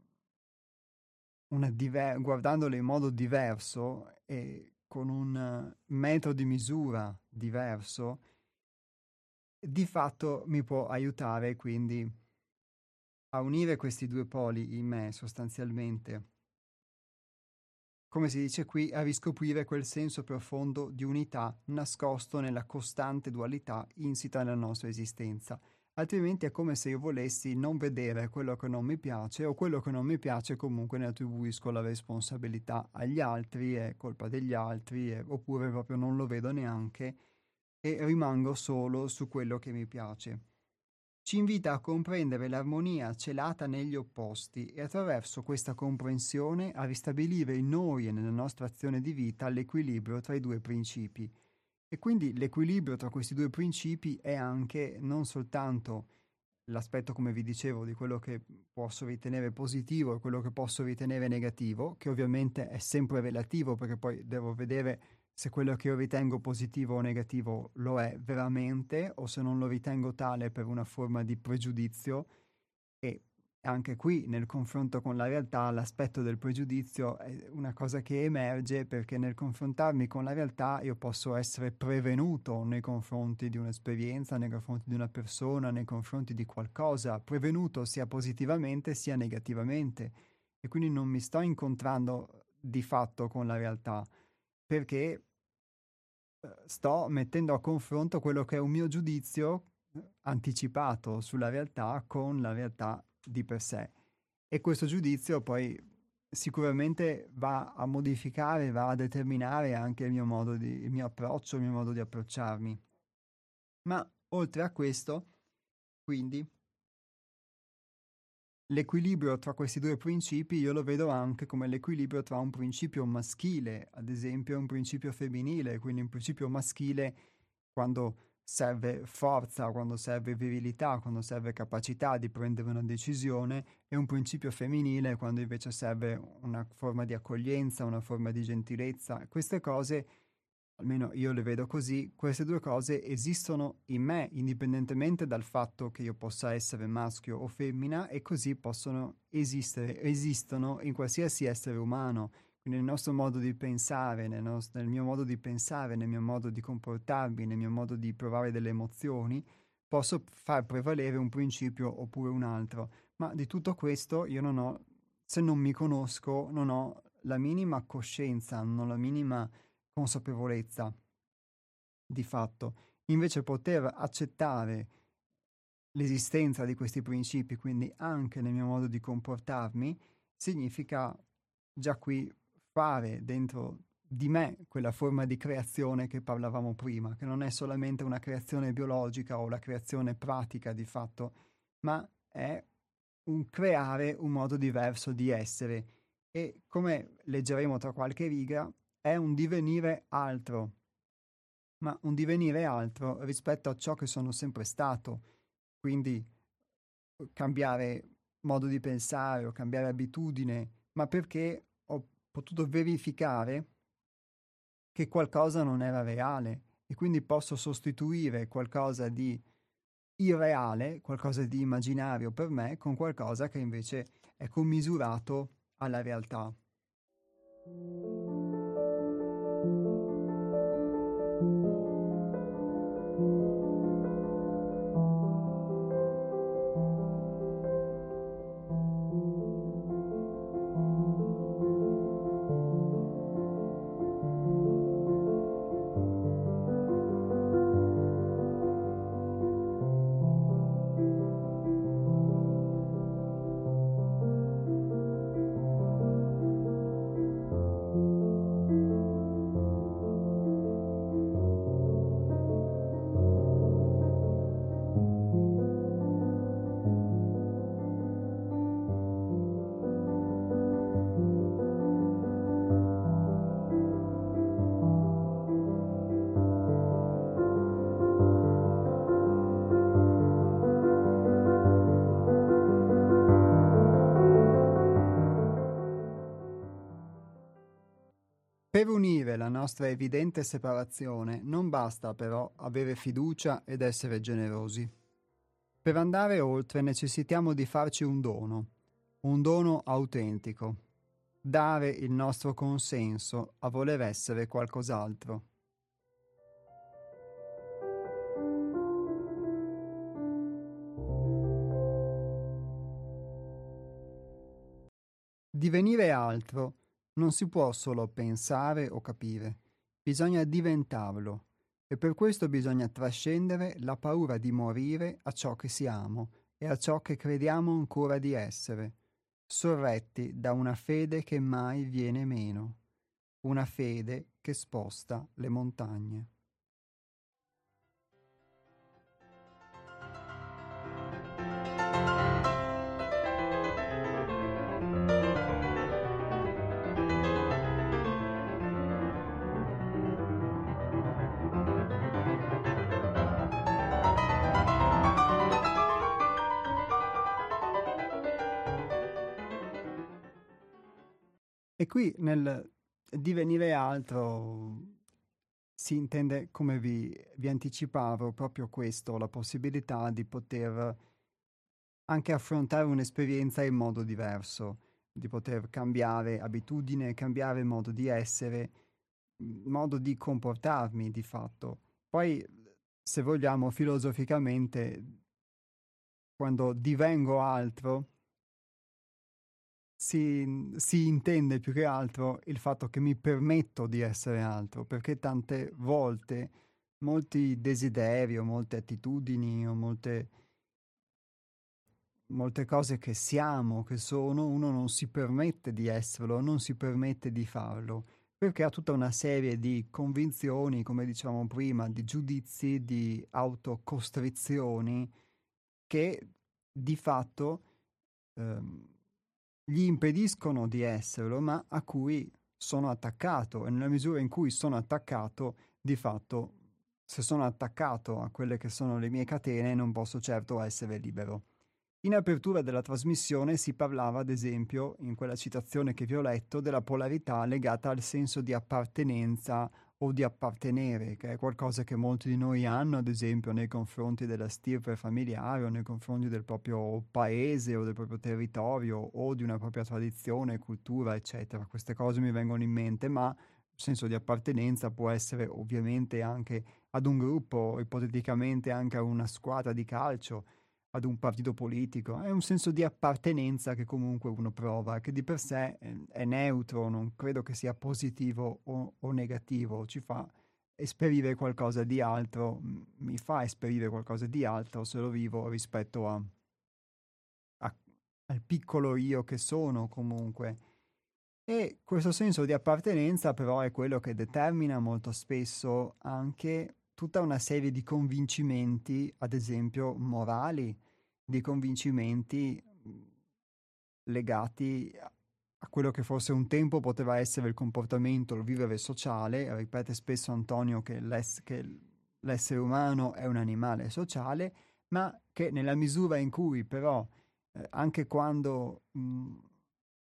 una diver- guardandole in modo diverso e con un metro di misura diverso, di fatto mi può aiutare quindi a unire questi due poli in me sostanzialmente come si dice qui, a riscoprire quel senso profondo di unità nascosto nella costante dualità insita nella nostra esistenza. Altrimenti è come se io volessi non vedere quello che non mi piace o quello che non mi piace comunque ne attribuisco la responsabilità agli altri, è colpa degli altri, è, oppure proprio non lo vedo neanche e rimango solo su quello che mi piace ci invita a comprendere l'armonia celata negli opposti e attraverso questa comprensione a ristabilire in noi e nella nostra azione di vita l'equilibrio tra i due principi. E quindi l'equilibrio tra questi due principi è anche non soltanto l'aspetto, come vi dicevo, di quello che posso ritenere positivo e quello che posso ritenere negativo, che ovviamente è sempre relativo perché poi devo vedere se quello che io ritengo positivo o negativo lo è veramente o se non lo ritengo tale per una forma di pregiudizio e anche qui nel confronto con la realtà l'aspetto del pregiudizio è una cosa che emerge perché nel confrontarmi con la realtà io posso essere prevenuto nei confronti di un'esperienza, nei confronti di una persona, nei confronti di qualcosa, prevenuto sia positivamente sia negativamente. E quindi non mi sto incontrando di fatto con la realtà perché eh, sto mettendo a confronto quello che è un mio giudizio eh, anticipato sulla realtà con la realtà di per sé. E questo giudizio poi sicuramente va a modificare, va a determinare anche il mio modo di, il mio approccio, il mio modo di approcciarmi. Ma oltre a questo, quindi, l'equilibrio tra questi due principi io lo vedo anche come l'equilibrio tra un principio maschile, ad esempio, e un principio femminile, quindi un principio maschile quando serve forza, quando serve virilità, quando serve capacità di prendere una decisione e un principio femminile quando invece serve una forma di accoglienza, una forma di gentilezza. Queste cose, almeno io le vedo così, queste due cose esistono in me indipendentemente dal fatto che io possa essere maschio o femmina e così possono esistere, esistono in qualsiasi essere umano nel nostro modo di pensare, nel, nostro, nel, mio modo di pensare, nel mio modo di comportarmi, nel mio modo di provare delle emozioni, posso far prevalere un principio oppure un altro. Ma di tutto questo io non ho, se non mi conosco, non ho la minima coscienza, non ho la minima consapevolezza di fatto. Invece poter accettare l'esistenza di questi principi, quindi anche nel mio modo di comportarmi, significa già qui fare dentro di me quella forma di creazione che parlavamo prima, che non è solamente una creazione biologica o la creazione pratica di fatto, ma è un creare un modo diverso di essere e come leggeremo tra qualche riga è un divenire altro, ma un divenire altro rispetto a ciò che sono sempre stato, quindi cambiare modo di pensare o cambiare abitudine, ma perché potuto verificare che qualcosa non era reale. E quindi posso sostituire qualcosa di irreale, qualcosa di immaginario per me, con qualcosa che invece è commisurato alla realtà. Per unire la nostra evidente separazione non basta però avere fiducia ed essere generosi. Per andare oltre necessitiamo di farci un dono, un dono autentico, dare il nostro consenso a voler essere qualcos'altro. Divenire altro non si può solo pensare o capire, bisogna diventarlo e per questo bisogna trascendere la paura di morire a ciò che siamo e a ciò che crediamo ancora di essere, sorretti da una fede che mai viene meno, una fede che sposta le montagne. E qui nel divenire altro si intende, come vi, vi anticipavo, proprio questo, la possibilità di poter anche affrontare un'esperienza in modo diverso, di poter cambiare abitudine, cambiare modo di essere, modo di comportarmi di fatto. Poi, se vogliamo, filosoficamente, quando divengo altro, si, si, intende più che altro il fatto che mi permetto di essere altro, perché tante volte molti desideri o molte attitudini o molte, molte cose che siamo, che sono, uno non si permette di esserlo, non si permette di farlo, perché ha tutta una serie di convinzioni, come dicevamo prima, di giudizi, di autocostrizioni che di fatto... Ehm, gli impediscono di esserlo, ma a cui sono attaccato e nella misura in cui sono attaccato, di fatto, se sono attaccato a quelle che sono le mie catene, non posso certo essere libero. In apertura della trasmissione si parlava, ad esempio, in quella citazione che vi ho letto, della polarità legata al senso di appartenenza o di appartenere, che è qualcosa che molti di noi hanno, ad esempio, nei confronti della stirpe familiare o nei confronti del proprio paese o del proprio territorio o di una propria tradizione, cultura, eccetera. Queste cose mi vengono in mente, ma il senso di appartenenza può essere ovviamente anche ad un gruppo, ipoteticamente anche a una squadra di calcio, ad un partito politico, è un senso di appartenenza che comunque uno prova, che di per sé è neutro, non credo che sia positivo o, o negativo, ci fa esperire qualcosa di altro, mi fa esperire qualcosa di altro se lo vivo rispetto a, a, al piccolo io che sono comunque. E questo senso di appartenenza però è quello che determina molto spesso anche tutta una serie di convincimenti, ad esempio morali, di convincimenti legati a quello che forse un tempo poteva essere il comportamento, il vivere sociale. Ripete spesso Antonio che, l'ess- che l'essere umano è un animale sociale, ma che nella misura in cui però, eh, anche quando mh,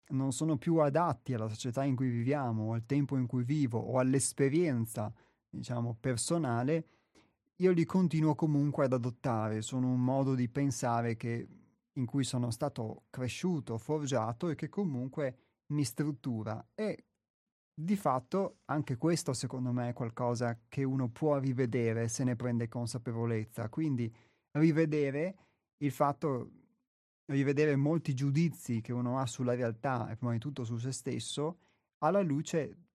non sono più adatti alla società in cui viviamo, al tempo in cui vivo o all'esperienza, diciamo, personale, io li continuo comunque ad adottare, sono un modo di pensare che, in cui sono stato cresciuto, forgiato e che comunque mi struttura. E di fatto anche questo secondo me è qualcosa che uno può rivedere se ne prende consapevolezza, quindi rivedere il fatto, rivedere molti giudizi che uno ha sulla realtà e prima di tutto su se stesso alla luce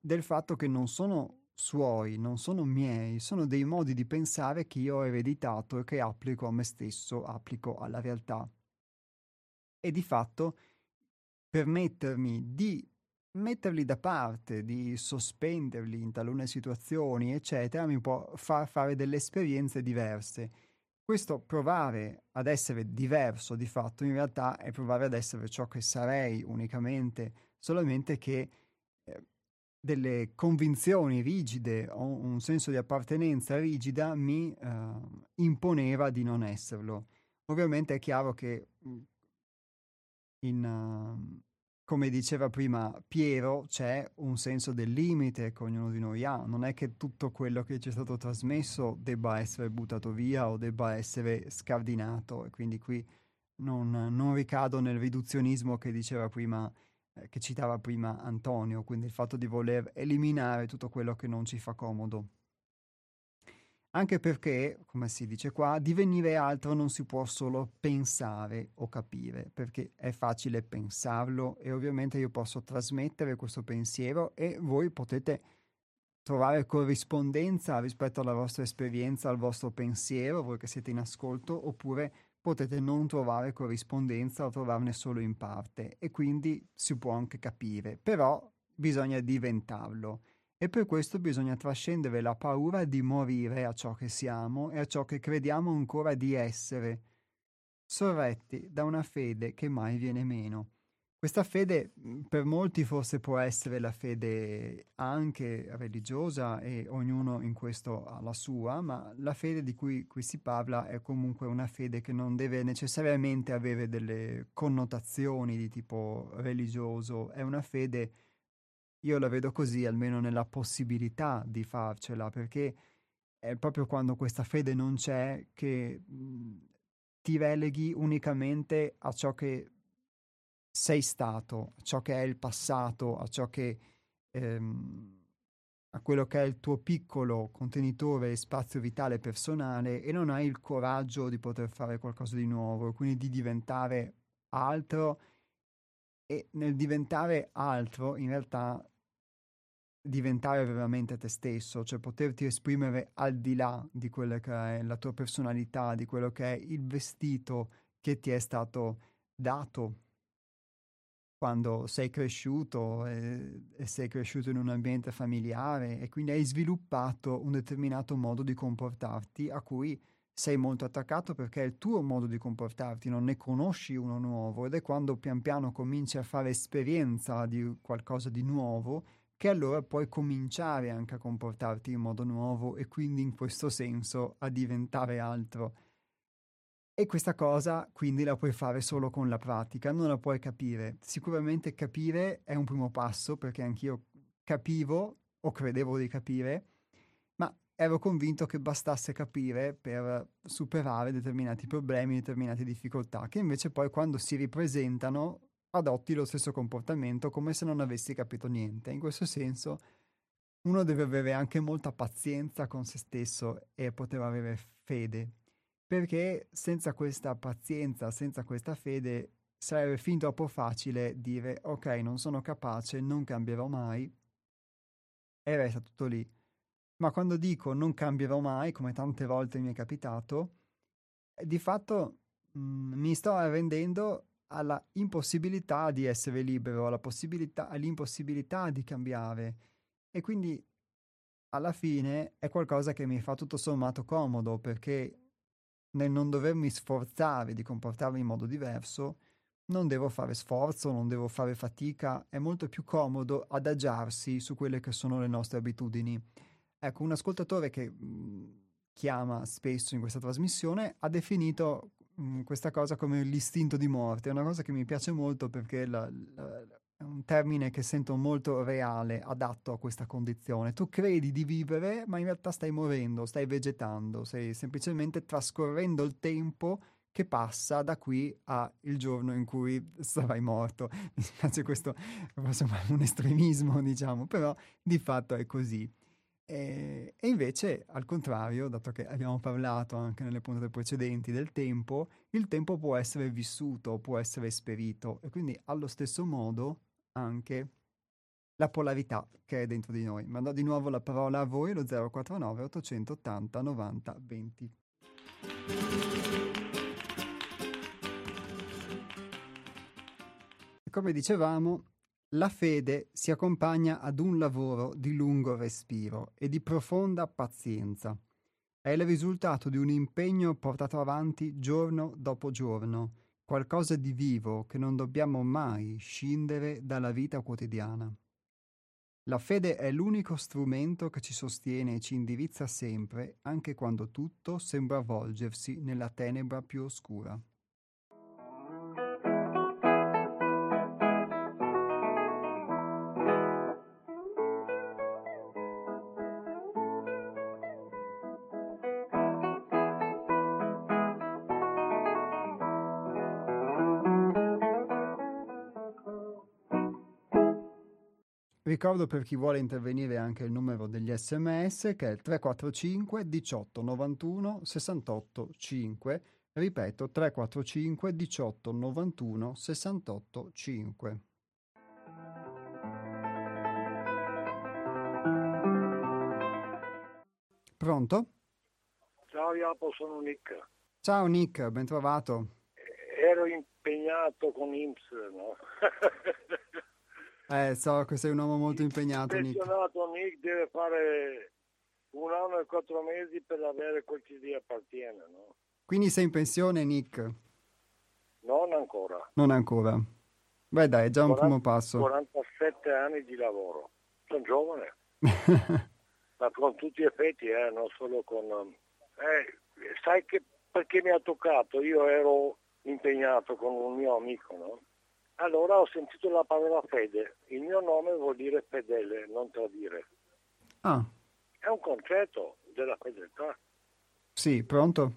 del fatto che non sono suoi, non sono miei, sono dei modi di pensare che io ho ereditato e che applico a me stesso, applico alla realtà. E di fatto permettermi di metterli da parte, di sospenderli in talune situazioni, eccetera, mi può far fare delle esperienze diverse. Questo provare ad essere diverso di fatto in realtà è provare ad essere ciò che sarei unicamente, solamente che delle convinzioni rigide o un senso di appartenenza rigida mi eh, imponeva di non esserlo. Ovviamente è chiaro che mhmm, in, uh, come diceva prima Piero, c'è un senso del limite che ognuno di noi ha. Non è che tutto quello che ci è stato trasmesso debba essere buttato via o debba essere scardinato. E quindi qui non, non ricado nel riduzionismo che diceva prima eh, che citava prima Antonio, quindi il fatto di voler eliminare tutto quello che non ci fa comodo. Anche perché, come si dice qua, divenire altro non si può solo pensare o capire, perché è facile pensarlo e ovviamente io posso trasmettere questo pensiero e voi potete trovare corrispondenza rispetto alla vostra esperienza, al vostro pensiero, voi che siete in ascolto, oppure potete non trovare corrispondenza o trovarne solo in parte e quindi si può anche capire, però bisogna diventarlo e per questo bisogna trascendere la paura di morire a ciò che siamo e a ciò che crediamo ancora di essere, sorretti da una fede che mai viene meno. Questa fede mhmm, per molti forse può essere la fede anche religiosa e ognuno in questo ha la sua, ma la fede di cui qui si parla è comunque una fede che non deve necessariamente avere delle connotazioni di tipo religioso, è una fede io la vedo così, almeno nella possibilità di farcela, perché è proprio quando questa fede non c'è che mh, ti releghi unicamente a ciò che sei stato, a ciò che è il passato, a ciò che ehm, a quello che è il tuo piccolo contenitore e spazio vitale personale e non hai il coraggio di poter fare qualcosa di nuovo, quindi di diventare altro e nel diventare altro in realtà diventare veramente te stesso, cioè poterti esprimere al di là di quella che è la tua personalità, di quello che è il vestito che ti è stato dato quando sei cresciuto e, e, sei cresciuto in un ambiente familiare e quindi hai sviluppato un determinato modo di comportarti a cui sei molto attaccato perché è il tuo modo di comportarti, non ne conosci uno nuovo ed è quando pian piano cominci a fare esperienza di qualcosa di nuovo che allora puoi cominciare anche a comportarti in modo nuovo e quindi in questo senso a diventare altro. E questa cosa quindi la puoi fare solo con la pratica, non la puoi capire. Sicuramente capire è un primo passo perché anch'io capivo o credevo di capire, ma ero convinto che bastasse capire per superare determinati problemi, determinate difficoltà, che invece poi quando si ripresentano adotti lo stesso comportamento come se non avessi capito niente. In questo senso uno deve avere anche molta pazienza con se stesso e poter avere fede perché senza questa pazienza, senza questa fede, sarebbe fin troppo facile dire ok, non sono capace, non cambierò mai e resta tutto lì. Ma quando dico non cambierò mai, come tante volte mi è capitato, di fatto mh, mm, mi sto arrendendo alla impossibilità di essere libero, alla possibilità, all'impossibilità di cambiare. E quindi alla fine è qualcosa che mi fa tutto sommato comodo perché nel non dovermi sforzare di comportarmi in modo diverso, non devo fare sforzo, non devo fare fatica, è molto più comodo adagiarsi su quelle che sono le nostre abitudini. Ecco, un ascoltatore che mhmm, chiama spesso in questa trasmissione ha definito mhmm, questa cosa come l'istinto di morte, è una cosa che mi piace molto perché la, la, un termine che sento molto reale, adatto a questa condizione. Tu credi di vivere, ma in realtà stai morendo, stai vegetando, stai semplicemente trascorrendo il tempo che passa da qui al giorno in cui sarai morto. Mi spiace questo, forse un estremismo, diciamo, però di fatto è così. E, e, invece, al contrario, dato che abbiamo parlato anche nelle puntate precedenti del tempo, il tempo può essere vissuto, può essere esperito e quindi allo stesso modo anche la polarità che è dentro di noi. Mando di nuovo la parola a voi, lo 049 880 90 20. Come dicevamo, la fede si accompagna ad un lavoro di lungo respiro e di profonda pazienza. È il risultato di un impegno portato avanti giorno dopo giorno, qualcosa di vivo che non dobbiamo mai scindere dalla vita quotidiana. La fede è l'unico strumento che ci sostiene e ci indirizza sempre, anche quando tutto sembra volgersi nella tenebra più oscura. Ricordo per chi vuole intervenire anche il numero degli sms che è il 345 18 91 68 5. Ripeto 345 18 91 68 5. Pronto? Ciao Iapo, sono Nick. Ciao Nick, ben trovato. Ero impegnato con IMSS, no? Eh, so che sei un uomo molto impegnato, Nick. Nick deve fare un anno e quattro mesi per avere quel che gli appartiene, no? Quindi sei in pensione, Nick? Non ancora. Non ancora. Beh dai, è già 40, un primo passo. 47 anni di lavoro. Sono giovane. Ma con tutti gli effetti, eh, non solo con... Eh, sai che perché mi ha toccato? Io ero impegnato con un mio amico, no? Allora ho sentito la parola fede, il mio nome vuol dire fedele, non tradire. Ah. È un concetto della fedeltà. Sì, pronto?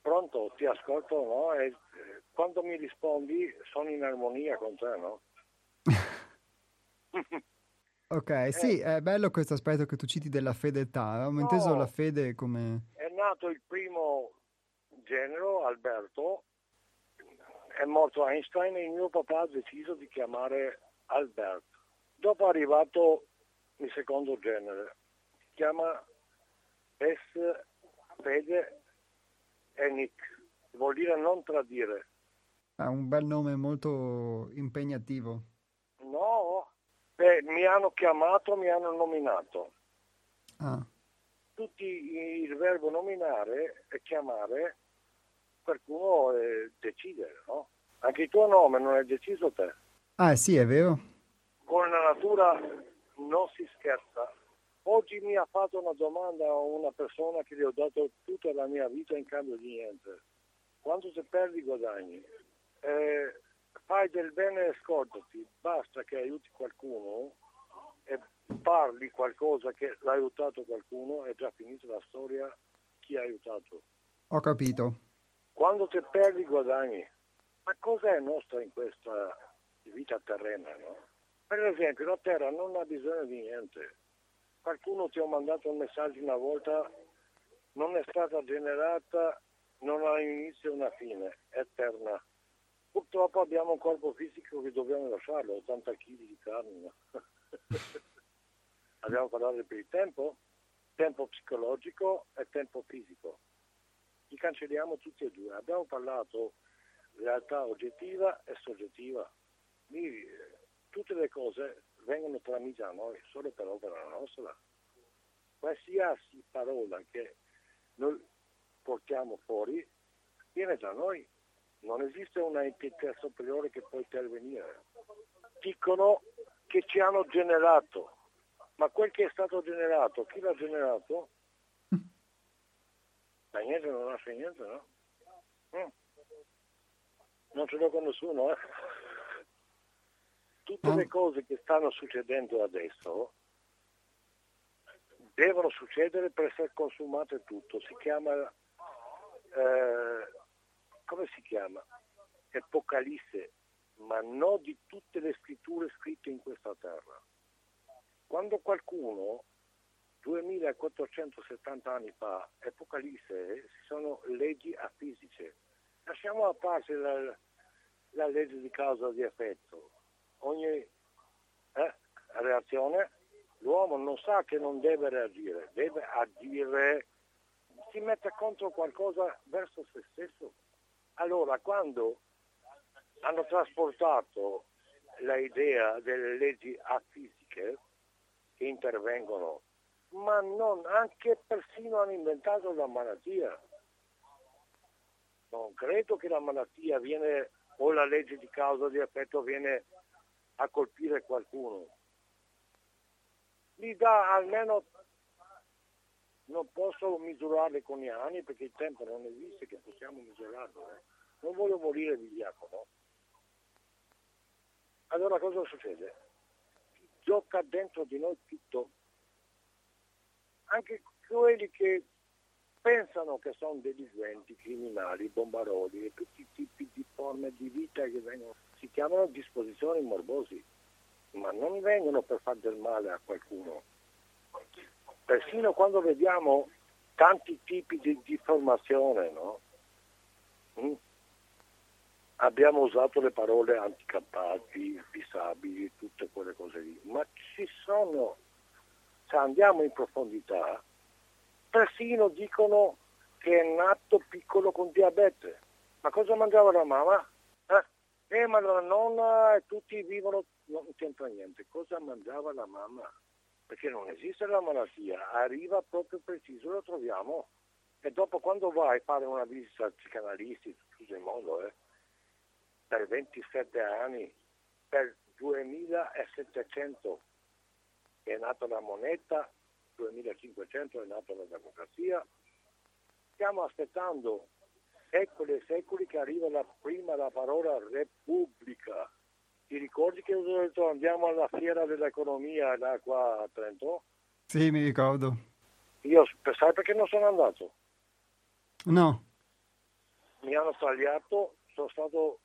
Pronto, ti ascolto, no? E eh, quando mi rispondi sono in armonia con te, no? ok, eh, sì, è bello questo aspetto che tu citi della fedeltà. Avevamo no, inteso la fede come... È nato il primo genero, Alberto, è morto Einstein e il mio papà ha deciso di chiamare Albert. Dopo è arrivato il secondo genere, si chiama Es Fede e Nick, vuol dire non tradire. Ha un bel nome molto impegnativo. No, beh, mi hanno chiamato, mi hanno nominato. Ah. Tutti il verbo nominare e chiamare, qualcuno è decidere, no? Anche il tuo nome non è deciso te. Ah sì, è vero. Con la natura non si scherza. Oggi mi ha fatto una domanda a una persona che gli ho dato tutta la mia vita in cambio di niente. Quando ti perdi guadagni. Eh, fai del bene e scordati, basta che aiuti qualcuno e parli qualcosa che l'ha aiutato qualcuno, è già finita la storia, chi ha aiutato. Ho capito. Quando ti perdi guadagni, ma cosa è nostra in questa vita terrena, no? Per esempio la terra non ha bisogno di niente, qualcuno ti ha mandato un messaggio una volta, non è stata generata, non ha inizio e una fine, è eterna. Purtroppo abbiamo un corpo fisico che dobbiamo lasciarlo, 80 kg di carne. abbiamo parlato per il tempo, tempo psicologico e tempo fisico. Li cancelliamo tutti e due. Abbiamo parlato realtà oggettiva e soggettiva. Lì, tutte le cose vengono tramite a noi solo per opera nostra. Qualsiasi parola che noi portiamo fuori viene da noi. Non esiste una entità superiore che può intervenire. Dicono che ci hanno generato, ma quel che è stato generato, chi l'ha generato? Niente non nasce niente, no? Mm. Non ce l'ho con nessuno, eh? tutte le cose che stanno succedendo adesso devono succedere per essere consumate tutto. Si chiama, eh, come si chiama? Apocalisse, ma non di tutte le scritture scritte in questa terra. Quando qualcuno, 2470 anni fa, Apocalisse sono leggi afisiche. Lasciamo a parte la, la legge di causa e di effetto ogni eh, reazione l'uomo non sa che non deve reagire, deve agire, si mette contro qualcosa verso se stesso. Allora quando hanno trasportato l'idea delle leggi afisiche che intervengono, ma non, anche persino hanno inventato la malattia. Non credo che la malattia viene, o la legge di causa di effetto viene a colpire qualcuno. Gli dà almeno, non posso misurarle con gli anni perché il tempo non esiste che possiamo misurarlo. Eh. Non voglio morire vigliacco, no? Allora cosa succede? Gioca dentro di noi tutto. Anche quelli che pensano che sono delinquenti, criminali, bombaroli e tutti i tipi di forme di vita che vengono si chiamano disposizioni morbosi, ma non vengono per fare del male a qualcuno. Persino quando vediamo tanti tipi di, di formazione, no? mm? abbiamo usato le parole anticampati, disabili, tutte quelle cose lì, ma ci sono, se andiamo in profondità, persino dicono che è nato piccolo con diabete. Ma cosa mangiava la mamma? Eh, ma la nonna e tutti vivono, non c'entra niente. Cosa mangiava la mamma? Perché non esiste la malattia, arriva proprio preciso, lo troviamo. E dopo quando vai a fare una visita a psicanalisti tutto il mondo, eh, per 27 anni, per 2700 è nata la moneta, 2500 è nata la democrazia, stiamo aspettando secoli e secoli che arriva la prima la parola Repubblica. Ti ricordi che ho detto andiamo alla fiera dell'economia là qua a Trento? Sì, mi ricordo. Io sai perché non sono andato? No. Mi hanno tagliato, sono stato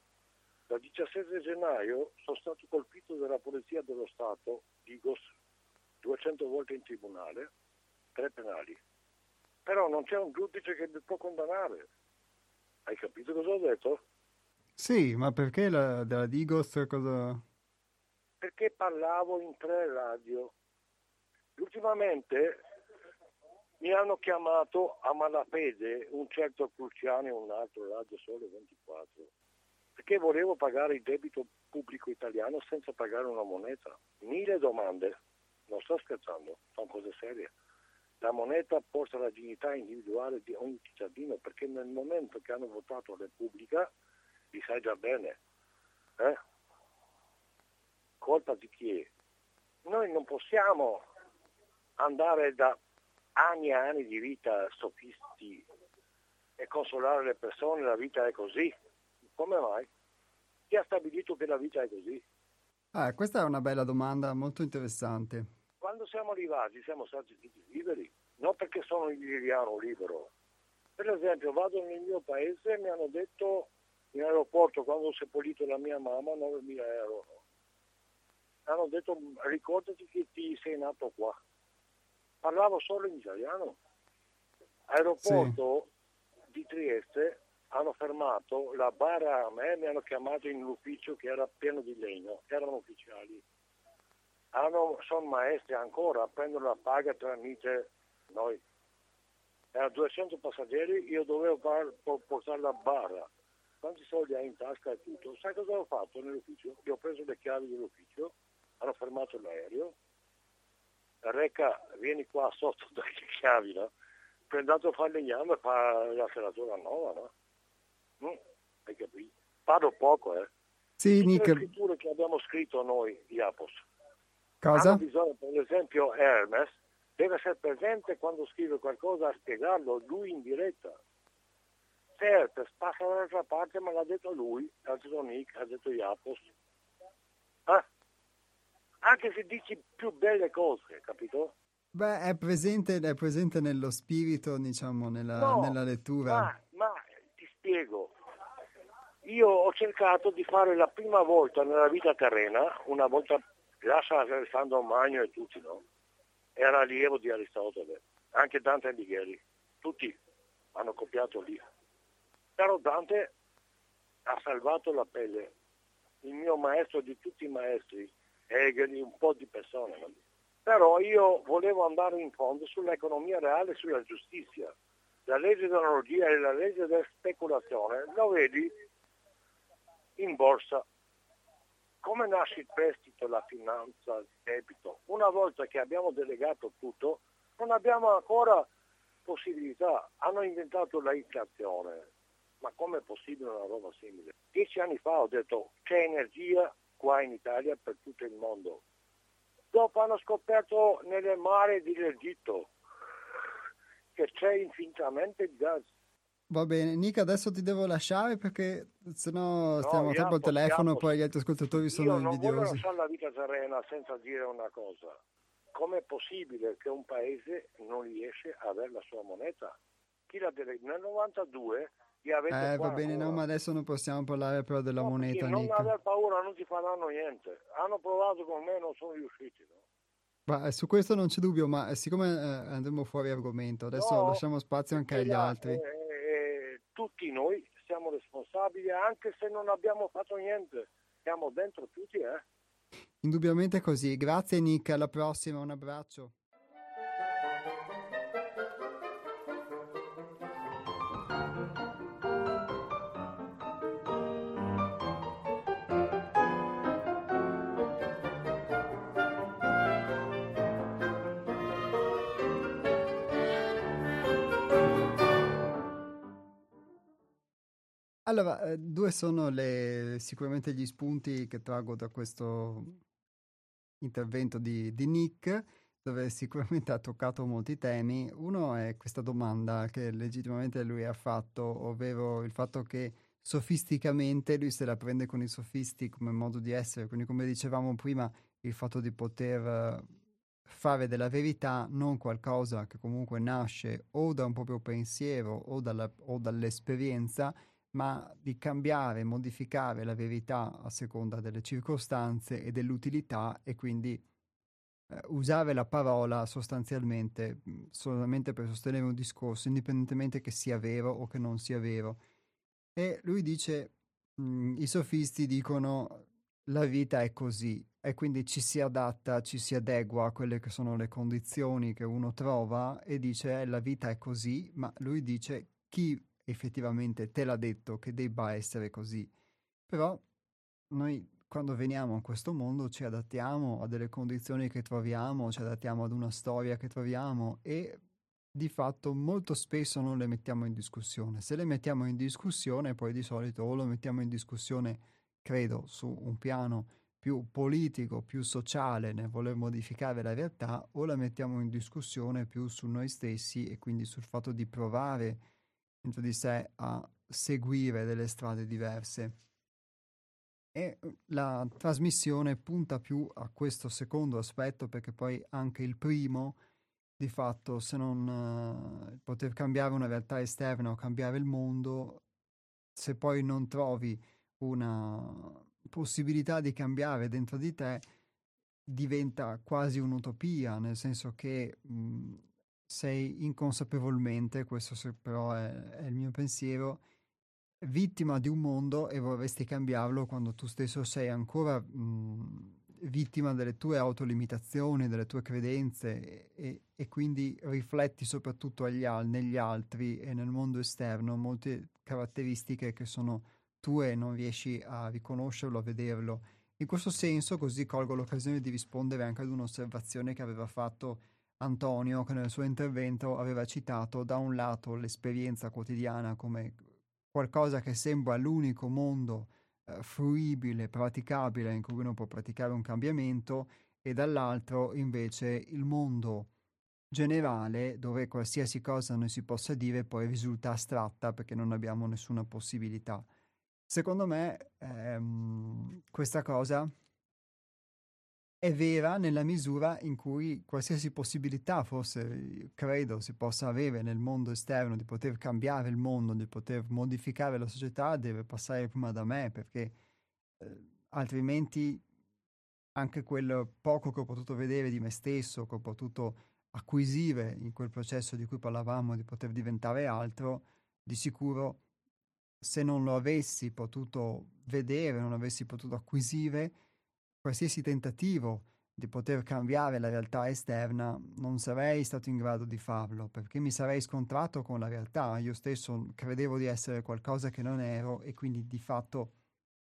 dal 17 gennaio sono stato colpito dalla Polizia dello Stato, Digos, 200 volte in tribunale, tre penali. Però non c'è un giudice che mi può condannare. Hai capito cosa ho detto? Sì, ma perché la, della Digos cosa... Perché parlavo in tre radio. Ultimamente mi hanno chiamato a malapede un certo Cruciani e un altro Radio Sole 24 perché volevo pagare il debito pubblico italiano senza pagare una moneta. Mille domande, non sto scherzando, sono cose serie. La moneta porta la dignità individuale di ogni cittadino perché nel momento che hanno votato Repubblica, li sai già bene, eh? colpa di chi? Noi non possiamo andare da anni e anni di vita sofisti e consolare le persone, la vita è così. Come mai? Chi ha stabilito che la vita è così? Ah, questa è una bella domanda, molto interessante. Quando siamo arrivati siamo stati tutti liberi, non perché sono il liriano libero. Per esempio vado nel mio paese e mi hanno detto in aeroporto quando ho seppellito la mia mamma 9.000 euro. Hanno detto ricordati che ti sei nato qua. Parlavo solo in italiano. Aeroporto sì. di Trieste hanno fermato la bara a me, mi hanno chiamato in un ufficio che era pieno di legno, erano ufficiali. Hanno, sono maestri ancora, prendono la paga tramite noi. Erano 200 passeggeri, io dovevo par, portare la barra. Quanti soldi hai in tasca e tutto? Sai cosa ho fatto nell'ufficio? Io ho preso le chiavi dell'ufficio, hanno fermato l'aereo, Reca, vieni qua sotto dalle chiavi, no? Prendato a fare legname e fa la serratura nuova, no? Mm, hai capito? Parlo poco, eh. Sì, Tutte Nick. le scritture che abbiamo scritto noi, Iapos. Cosa? Hanno bisogno, per esempio, Hermes deve essere presente quando scrive qualcosa a spiegarlo lui in diretta. Se Hermes passa dall'altra parte, ma l'ha detto lui, ha detto Nick, ha detto Iapos. Eh? Anche se dici più belle cose, capito? Beh, è presente, è presente nello spirito, diciamo, nella, No, nella lettura. Ma, ma ti spiego, io ho cercato di fare la prima volta nella vita terrena, una volta lascia Alessandro Magno e tutti, no? Era allievo di Aristotele, anche Dante Alighieri, tutti hanno copiato lì. Però Dante ha salvato la pelle, il mio maestro di tutti i maestri, Hegel, un po' di persone. no? Però io volevo andare in fondo sull'economia reale e sulla giustizia. La legge dell'analogia e la legge della speculazione lo vedi in borsa. Come nasce il prestito, la finanza, il debito? Una volta che abbiamo delegato tutto, non abbiamo ancora possibilità. Hanno inventato la inflazione. Ma com'è possibile una roba simile? Dieci anni fa ho detto c'è energia qua in Italia per tutto il mondo. Dopo hanno scoperto nelle mare dell'Egitto che c'è infinitamente il gas. Va bene, Nick, adesso ti devo lasciare perché sennò No, stiamo troppo al telefono e poi gli altri ascoltatori Io sono non voglio invidiosi. lasciare la vita terrena senza dire una cosa. Com'è possibile che un paese non riesce a avere la sua moneta? Chi la deve... Nel 92 li avete Eh, va bene, no, ancora. ma adesso non possiamo parlare però della No, moneta, non Nick. aver paura non ti faranno niente. Hanno provato con me non sono riusciti. No? Ma eh, su questo non c'è dubbio, ma eh, siccome eh, andremo fuori argomento, adesso No, lasciamo spazio anche agli altri. eh, tutti noi siamo responsabili anche se non abbiamo fatto niente. Siamo dentro tutti, eh. Indubbiamente così. Grazie Nick, alla prossima, un abbraccio. Allora, eh, due sono le, sicuramente gli spunti che traggo da questo intervento di, di Nick, dove sicuramente ha toccato molti temi. Uno è questa domanda che legittimamente lui ha fatto, ovvero il fatto che sofisticamente lui se la prende con i sofisti come modo di essere, quindi come dicevamo prima, il fatto di poter eh, fare della verità non qualcosa che comunque nasce o da un proprio pensiero o, dalla, o dall'esperienza, ma di cambiare, modificare la verità a seconda delle circostanze e dell'utilità e quindi eh, usare la parola sostanzialmente mhmm, solamente per sostenere un discorso, indipendentemente che sia vero o che non sia vero. E lui dice, mh, mhmm, i sofisti dicono la vita è così e quindi ci si adatta, ci si adegua a quelle che sono le condizioni che uno trova e dice eh, la vita è così, ma lui dice chi effettivamente te l'ha detto che debba essere così. Però noi quando veniamo a questo mondo ci adattiamo a delle condizioni che troviamo, ci adattiamo ad una storia che troviamo e di fatto molto spesso non le mettiamo in discussione. Se le mettiamo in discussione, poi di solito o lo mettiamo in discussione, credo, su un piano più politico, più sociale nel voler modificare la realtà, o la mettiamo in discussione più su noi stessi e quindi sul fatto di provare dentro di sé a seguire delle strade diverse. E uhm, la trasmissione punta più a questo secondo aspetto perché poi anche il primo, di fatto, se non uh, poter cambiare una realtà esterna o cambiare il mondo, se poi non trovi una possibilità di cambiare dentro di te, diventa quasi un'utopia, nel senso che mh, mhmm, sei inconsapevolmente, questo però è, è il mio pensiero, vittima di un mondo e vorresti cambiarlo quando tu stesso sei ancora mh, vittima delle tue autolimitazioni, delle tue credenze e, e quindi rifletti soprattutto agli, negli altri e nel mondo esterno molte caratteristiche che sono tue e non riesci a riconoscerlo, a vederlo. In questo senso, così colgo l'occasione di rispondere anche ad un'osservazione che aveva fatto Antonio, che nel suo intervento aveva citato da un lato l'esperienza quotidiana come qualcosa che sembra l'unico mondo eh, fruibile, praticabile in cui uno può praticare un cambiamento e dall'altro invece il mondo generale dove qualsiasi cosa noi si possa dire poi risulta astratta perché non abbiamo nessuna possibilità. Secondo me ehm, questa cosa è vera nella misura in cui qualsiasi possibilità forse credo si possa avere nel mondo esterno di poter cambiare il mondo, di poter modificare la società, deve passare prima da me perché eh, altrimenti anche quel poco che ho potuto vedere di me stesso, che ho potuto acquisire in quel processo di cui parlavamo, di poter diventare altro, di sicuro se non lo avessi potuto vedere, non avessi potuto acquisire, qualsiasi tentativo di poter cambiare la realtà esterna non sarei stato in grado di farlo perché mi sarei scontrato con la realtà. Io stesso credevo di essere qualcosa che non ero e quindi di fatto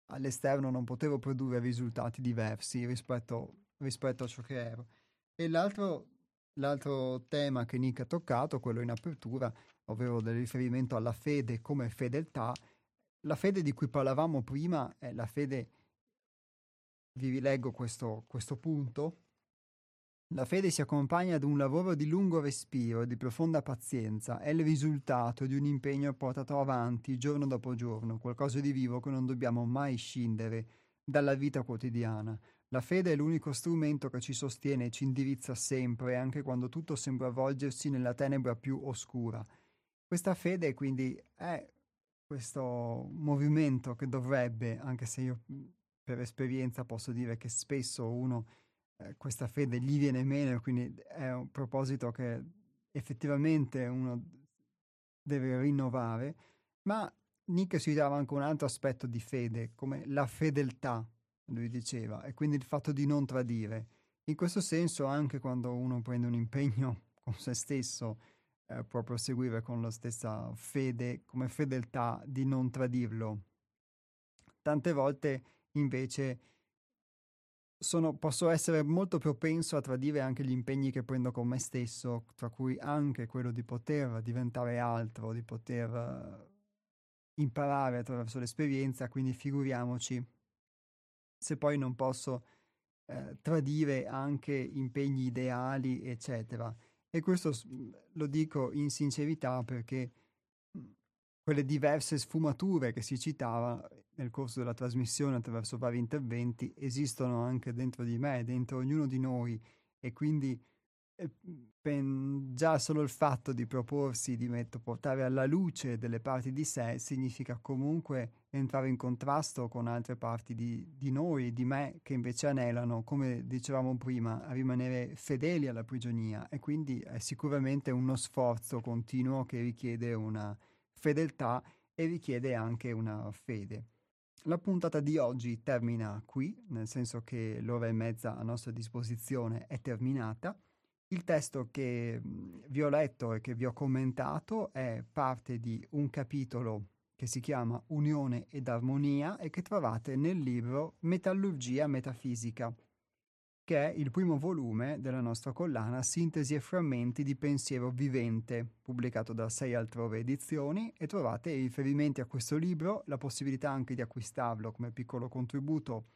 all'esterno non potevo produrre risultati diversi rispetto, rispetto a ciò che ero. E l'altro, l'altro tema che Nick ha toccato, quello in apertura, ovvero del riferimento alla fede come fedeltà, la fede di cui parlavamo prima è la fede vi rileggo questo, questo punto. La fede si accompagna ad un lavoro di lungo respiro di profonda pazienza, è il risultato di un impegno portato avanti giorno dopo giorno, qualcosa di vivo che non dobbiamo mai scindere dalla vita quotidiana. La fede è l'unico strumento che ci sostiene e ci indirizza sempre, anche quando tutto sembra avvolgersi nella tenebra più oscura. Questa fede quindi è questo movimento che dovrebbe, anche se io per esperienza posso dire che spesso uno eh, questa fede gli viene meno, quindi è un proposito che effettivamente uno deve rinnovare, ma Nick si dava anche un altro aspetto di fede, come la fedeltà, lui diceva, e quindi il fatto di non tradire. In questo senso, anche quando uno prende un impegno con se stesso, eh, può proseguire con la stessa fede, come fedeltà di non tradirlo. Tante volte invece sono, posso essere molto propenso a tradire anche gli impegni che prendo con me stesso, tra cui anche quello di poter diventare altro, di poter imparare attraverso l'esperienza, quindi figuriamoci se poi non posso eh, tradire anche impegni ideali, eccetera. E questo lo dico in sincerità perché quelle diverse sfumature che si citava nel corso della trasmissione attraverso vari interventi esistono anche dentro di me, dentro ognuno di noi e quindi pen, già solo il fatto di proporsi di metto, portare alla luce delle parti di sé significa comunque entrare in contrasto con altre parti di, di noi, di me, che invece anelano, come dicevamo prima, a rimanere fedeli alla prigionia e quindi è sicuramente uno sforzo continuo che richiede una fedeltà e richiede anche una fede. La puntata di oggi termina qui, nel senso che l'ora e mezza a nostra disposizione è terminata. Il testo che vi ho letto e che vi ho commentato è parte di un capitolo che si chiama Unione ed Armonia e che trovate nel libro Metallurgia Metafisica, che è il primo volume della nostra collana Sintesi e frammenti di pensiero vivente, pubblicato da sei altrove edizioni, e trovate i riferimenti a questo libro, la possibilità anche di acquistarlo come piccolo contributo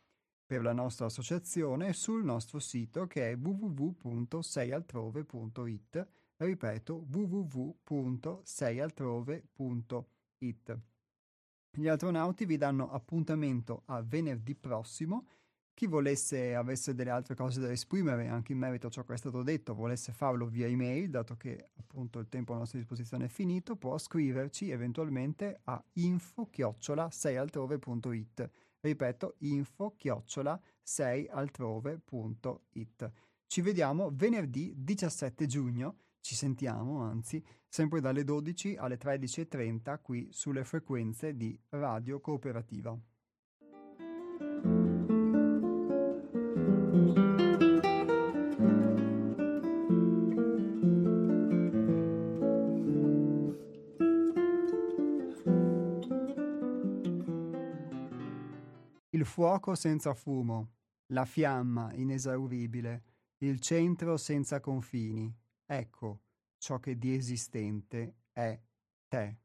per la nostra associazione sul nostro sito che è www.seialtrove.it. Ripeto, www.seialtrove.it. Gli astronauti vi danno appuntamento a venerdì prossimo. Chi volesse, avesse delle altre cose da esprimere anche in merito a ciò che è stato detto, volesse farlo via email, dato che appunto il tempo a nostra disposizione è finito, può scriverci eventualmente a info-seialtrove.it Ripeto, info chiocciola 6altrove.it. Ci vediamo venerdì 17 giugno, ci sentiamo anzi, sempre dalle 12 alle 13.30 qui sulle frequenze di Radio Cooperativa. Fuoco senza fumo, la fiamma inesauribile, il centro senza confini. Ecco ciò che di esistente è te.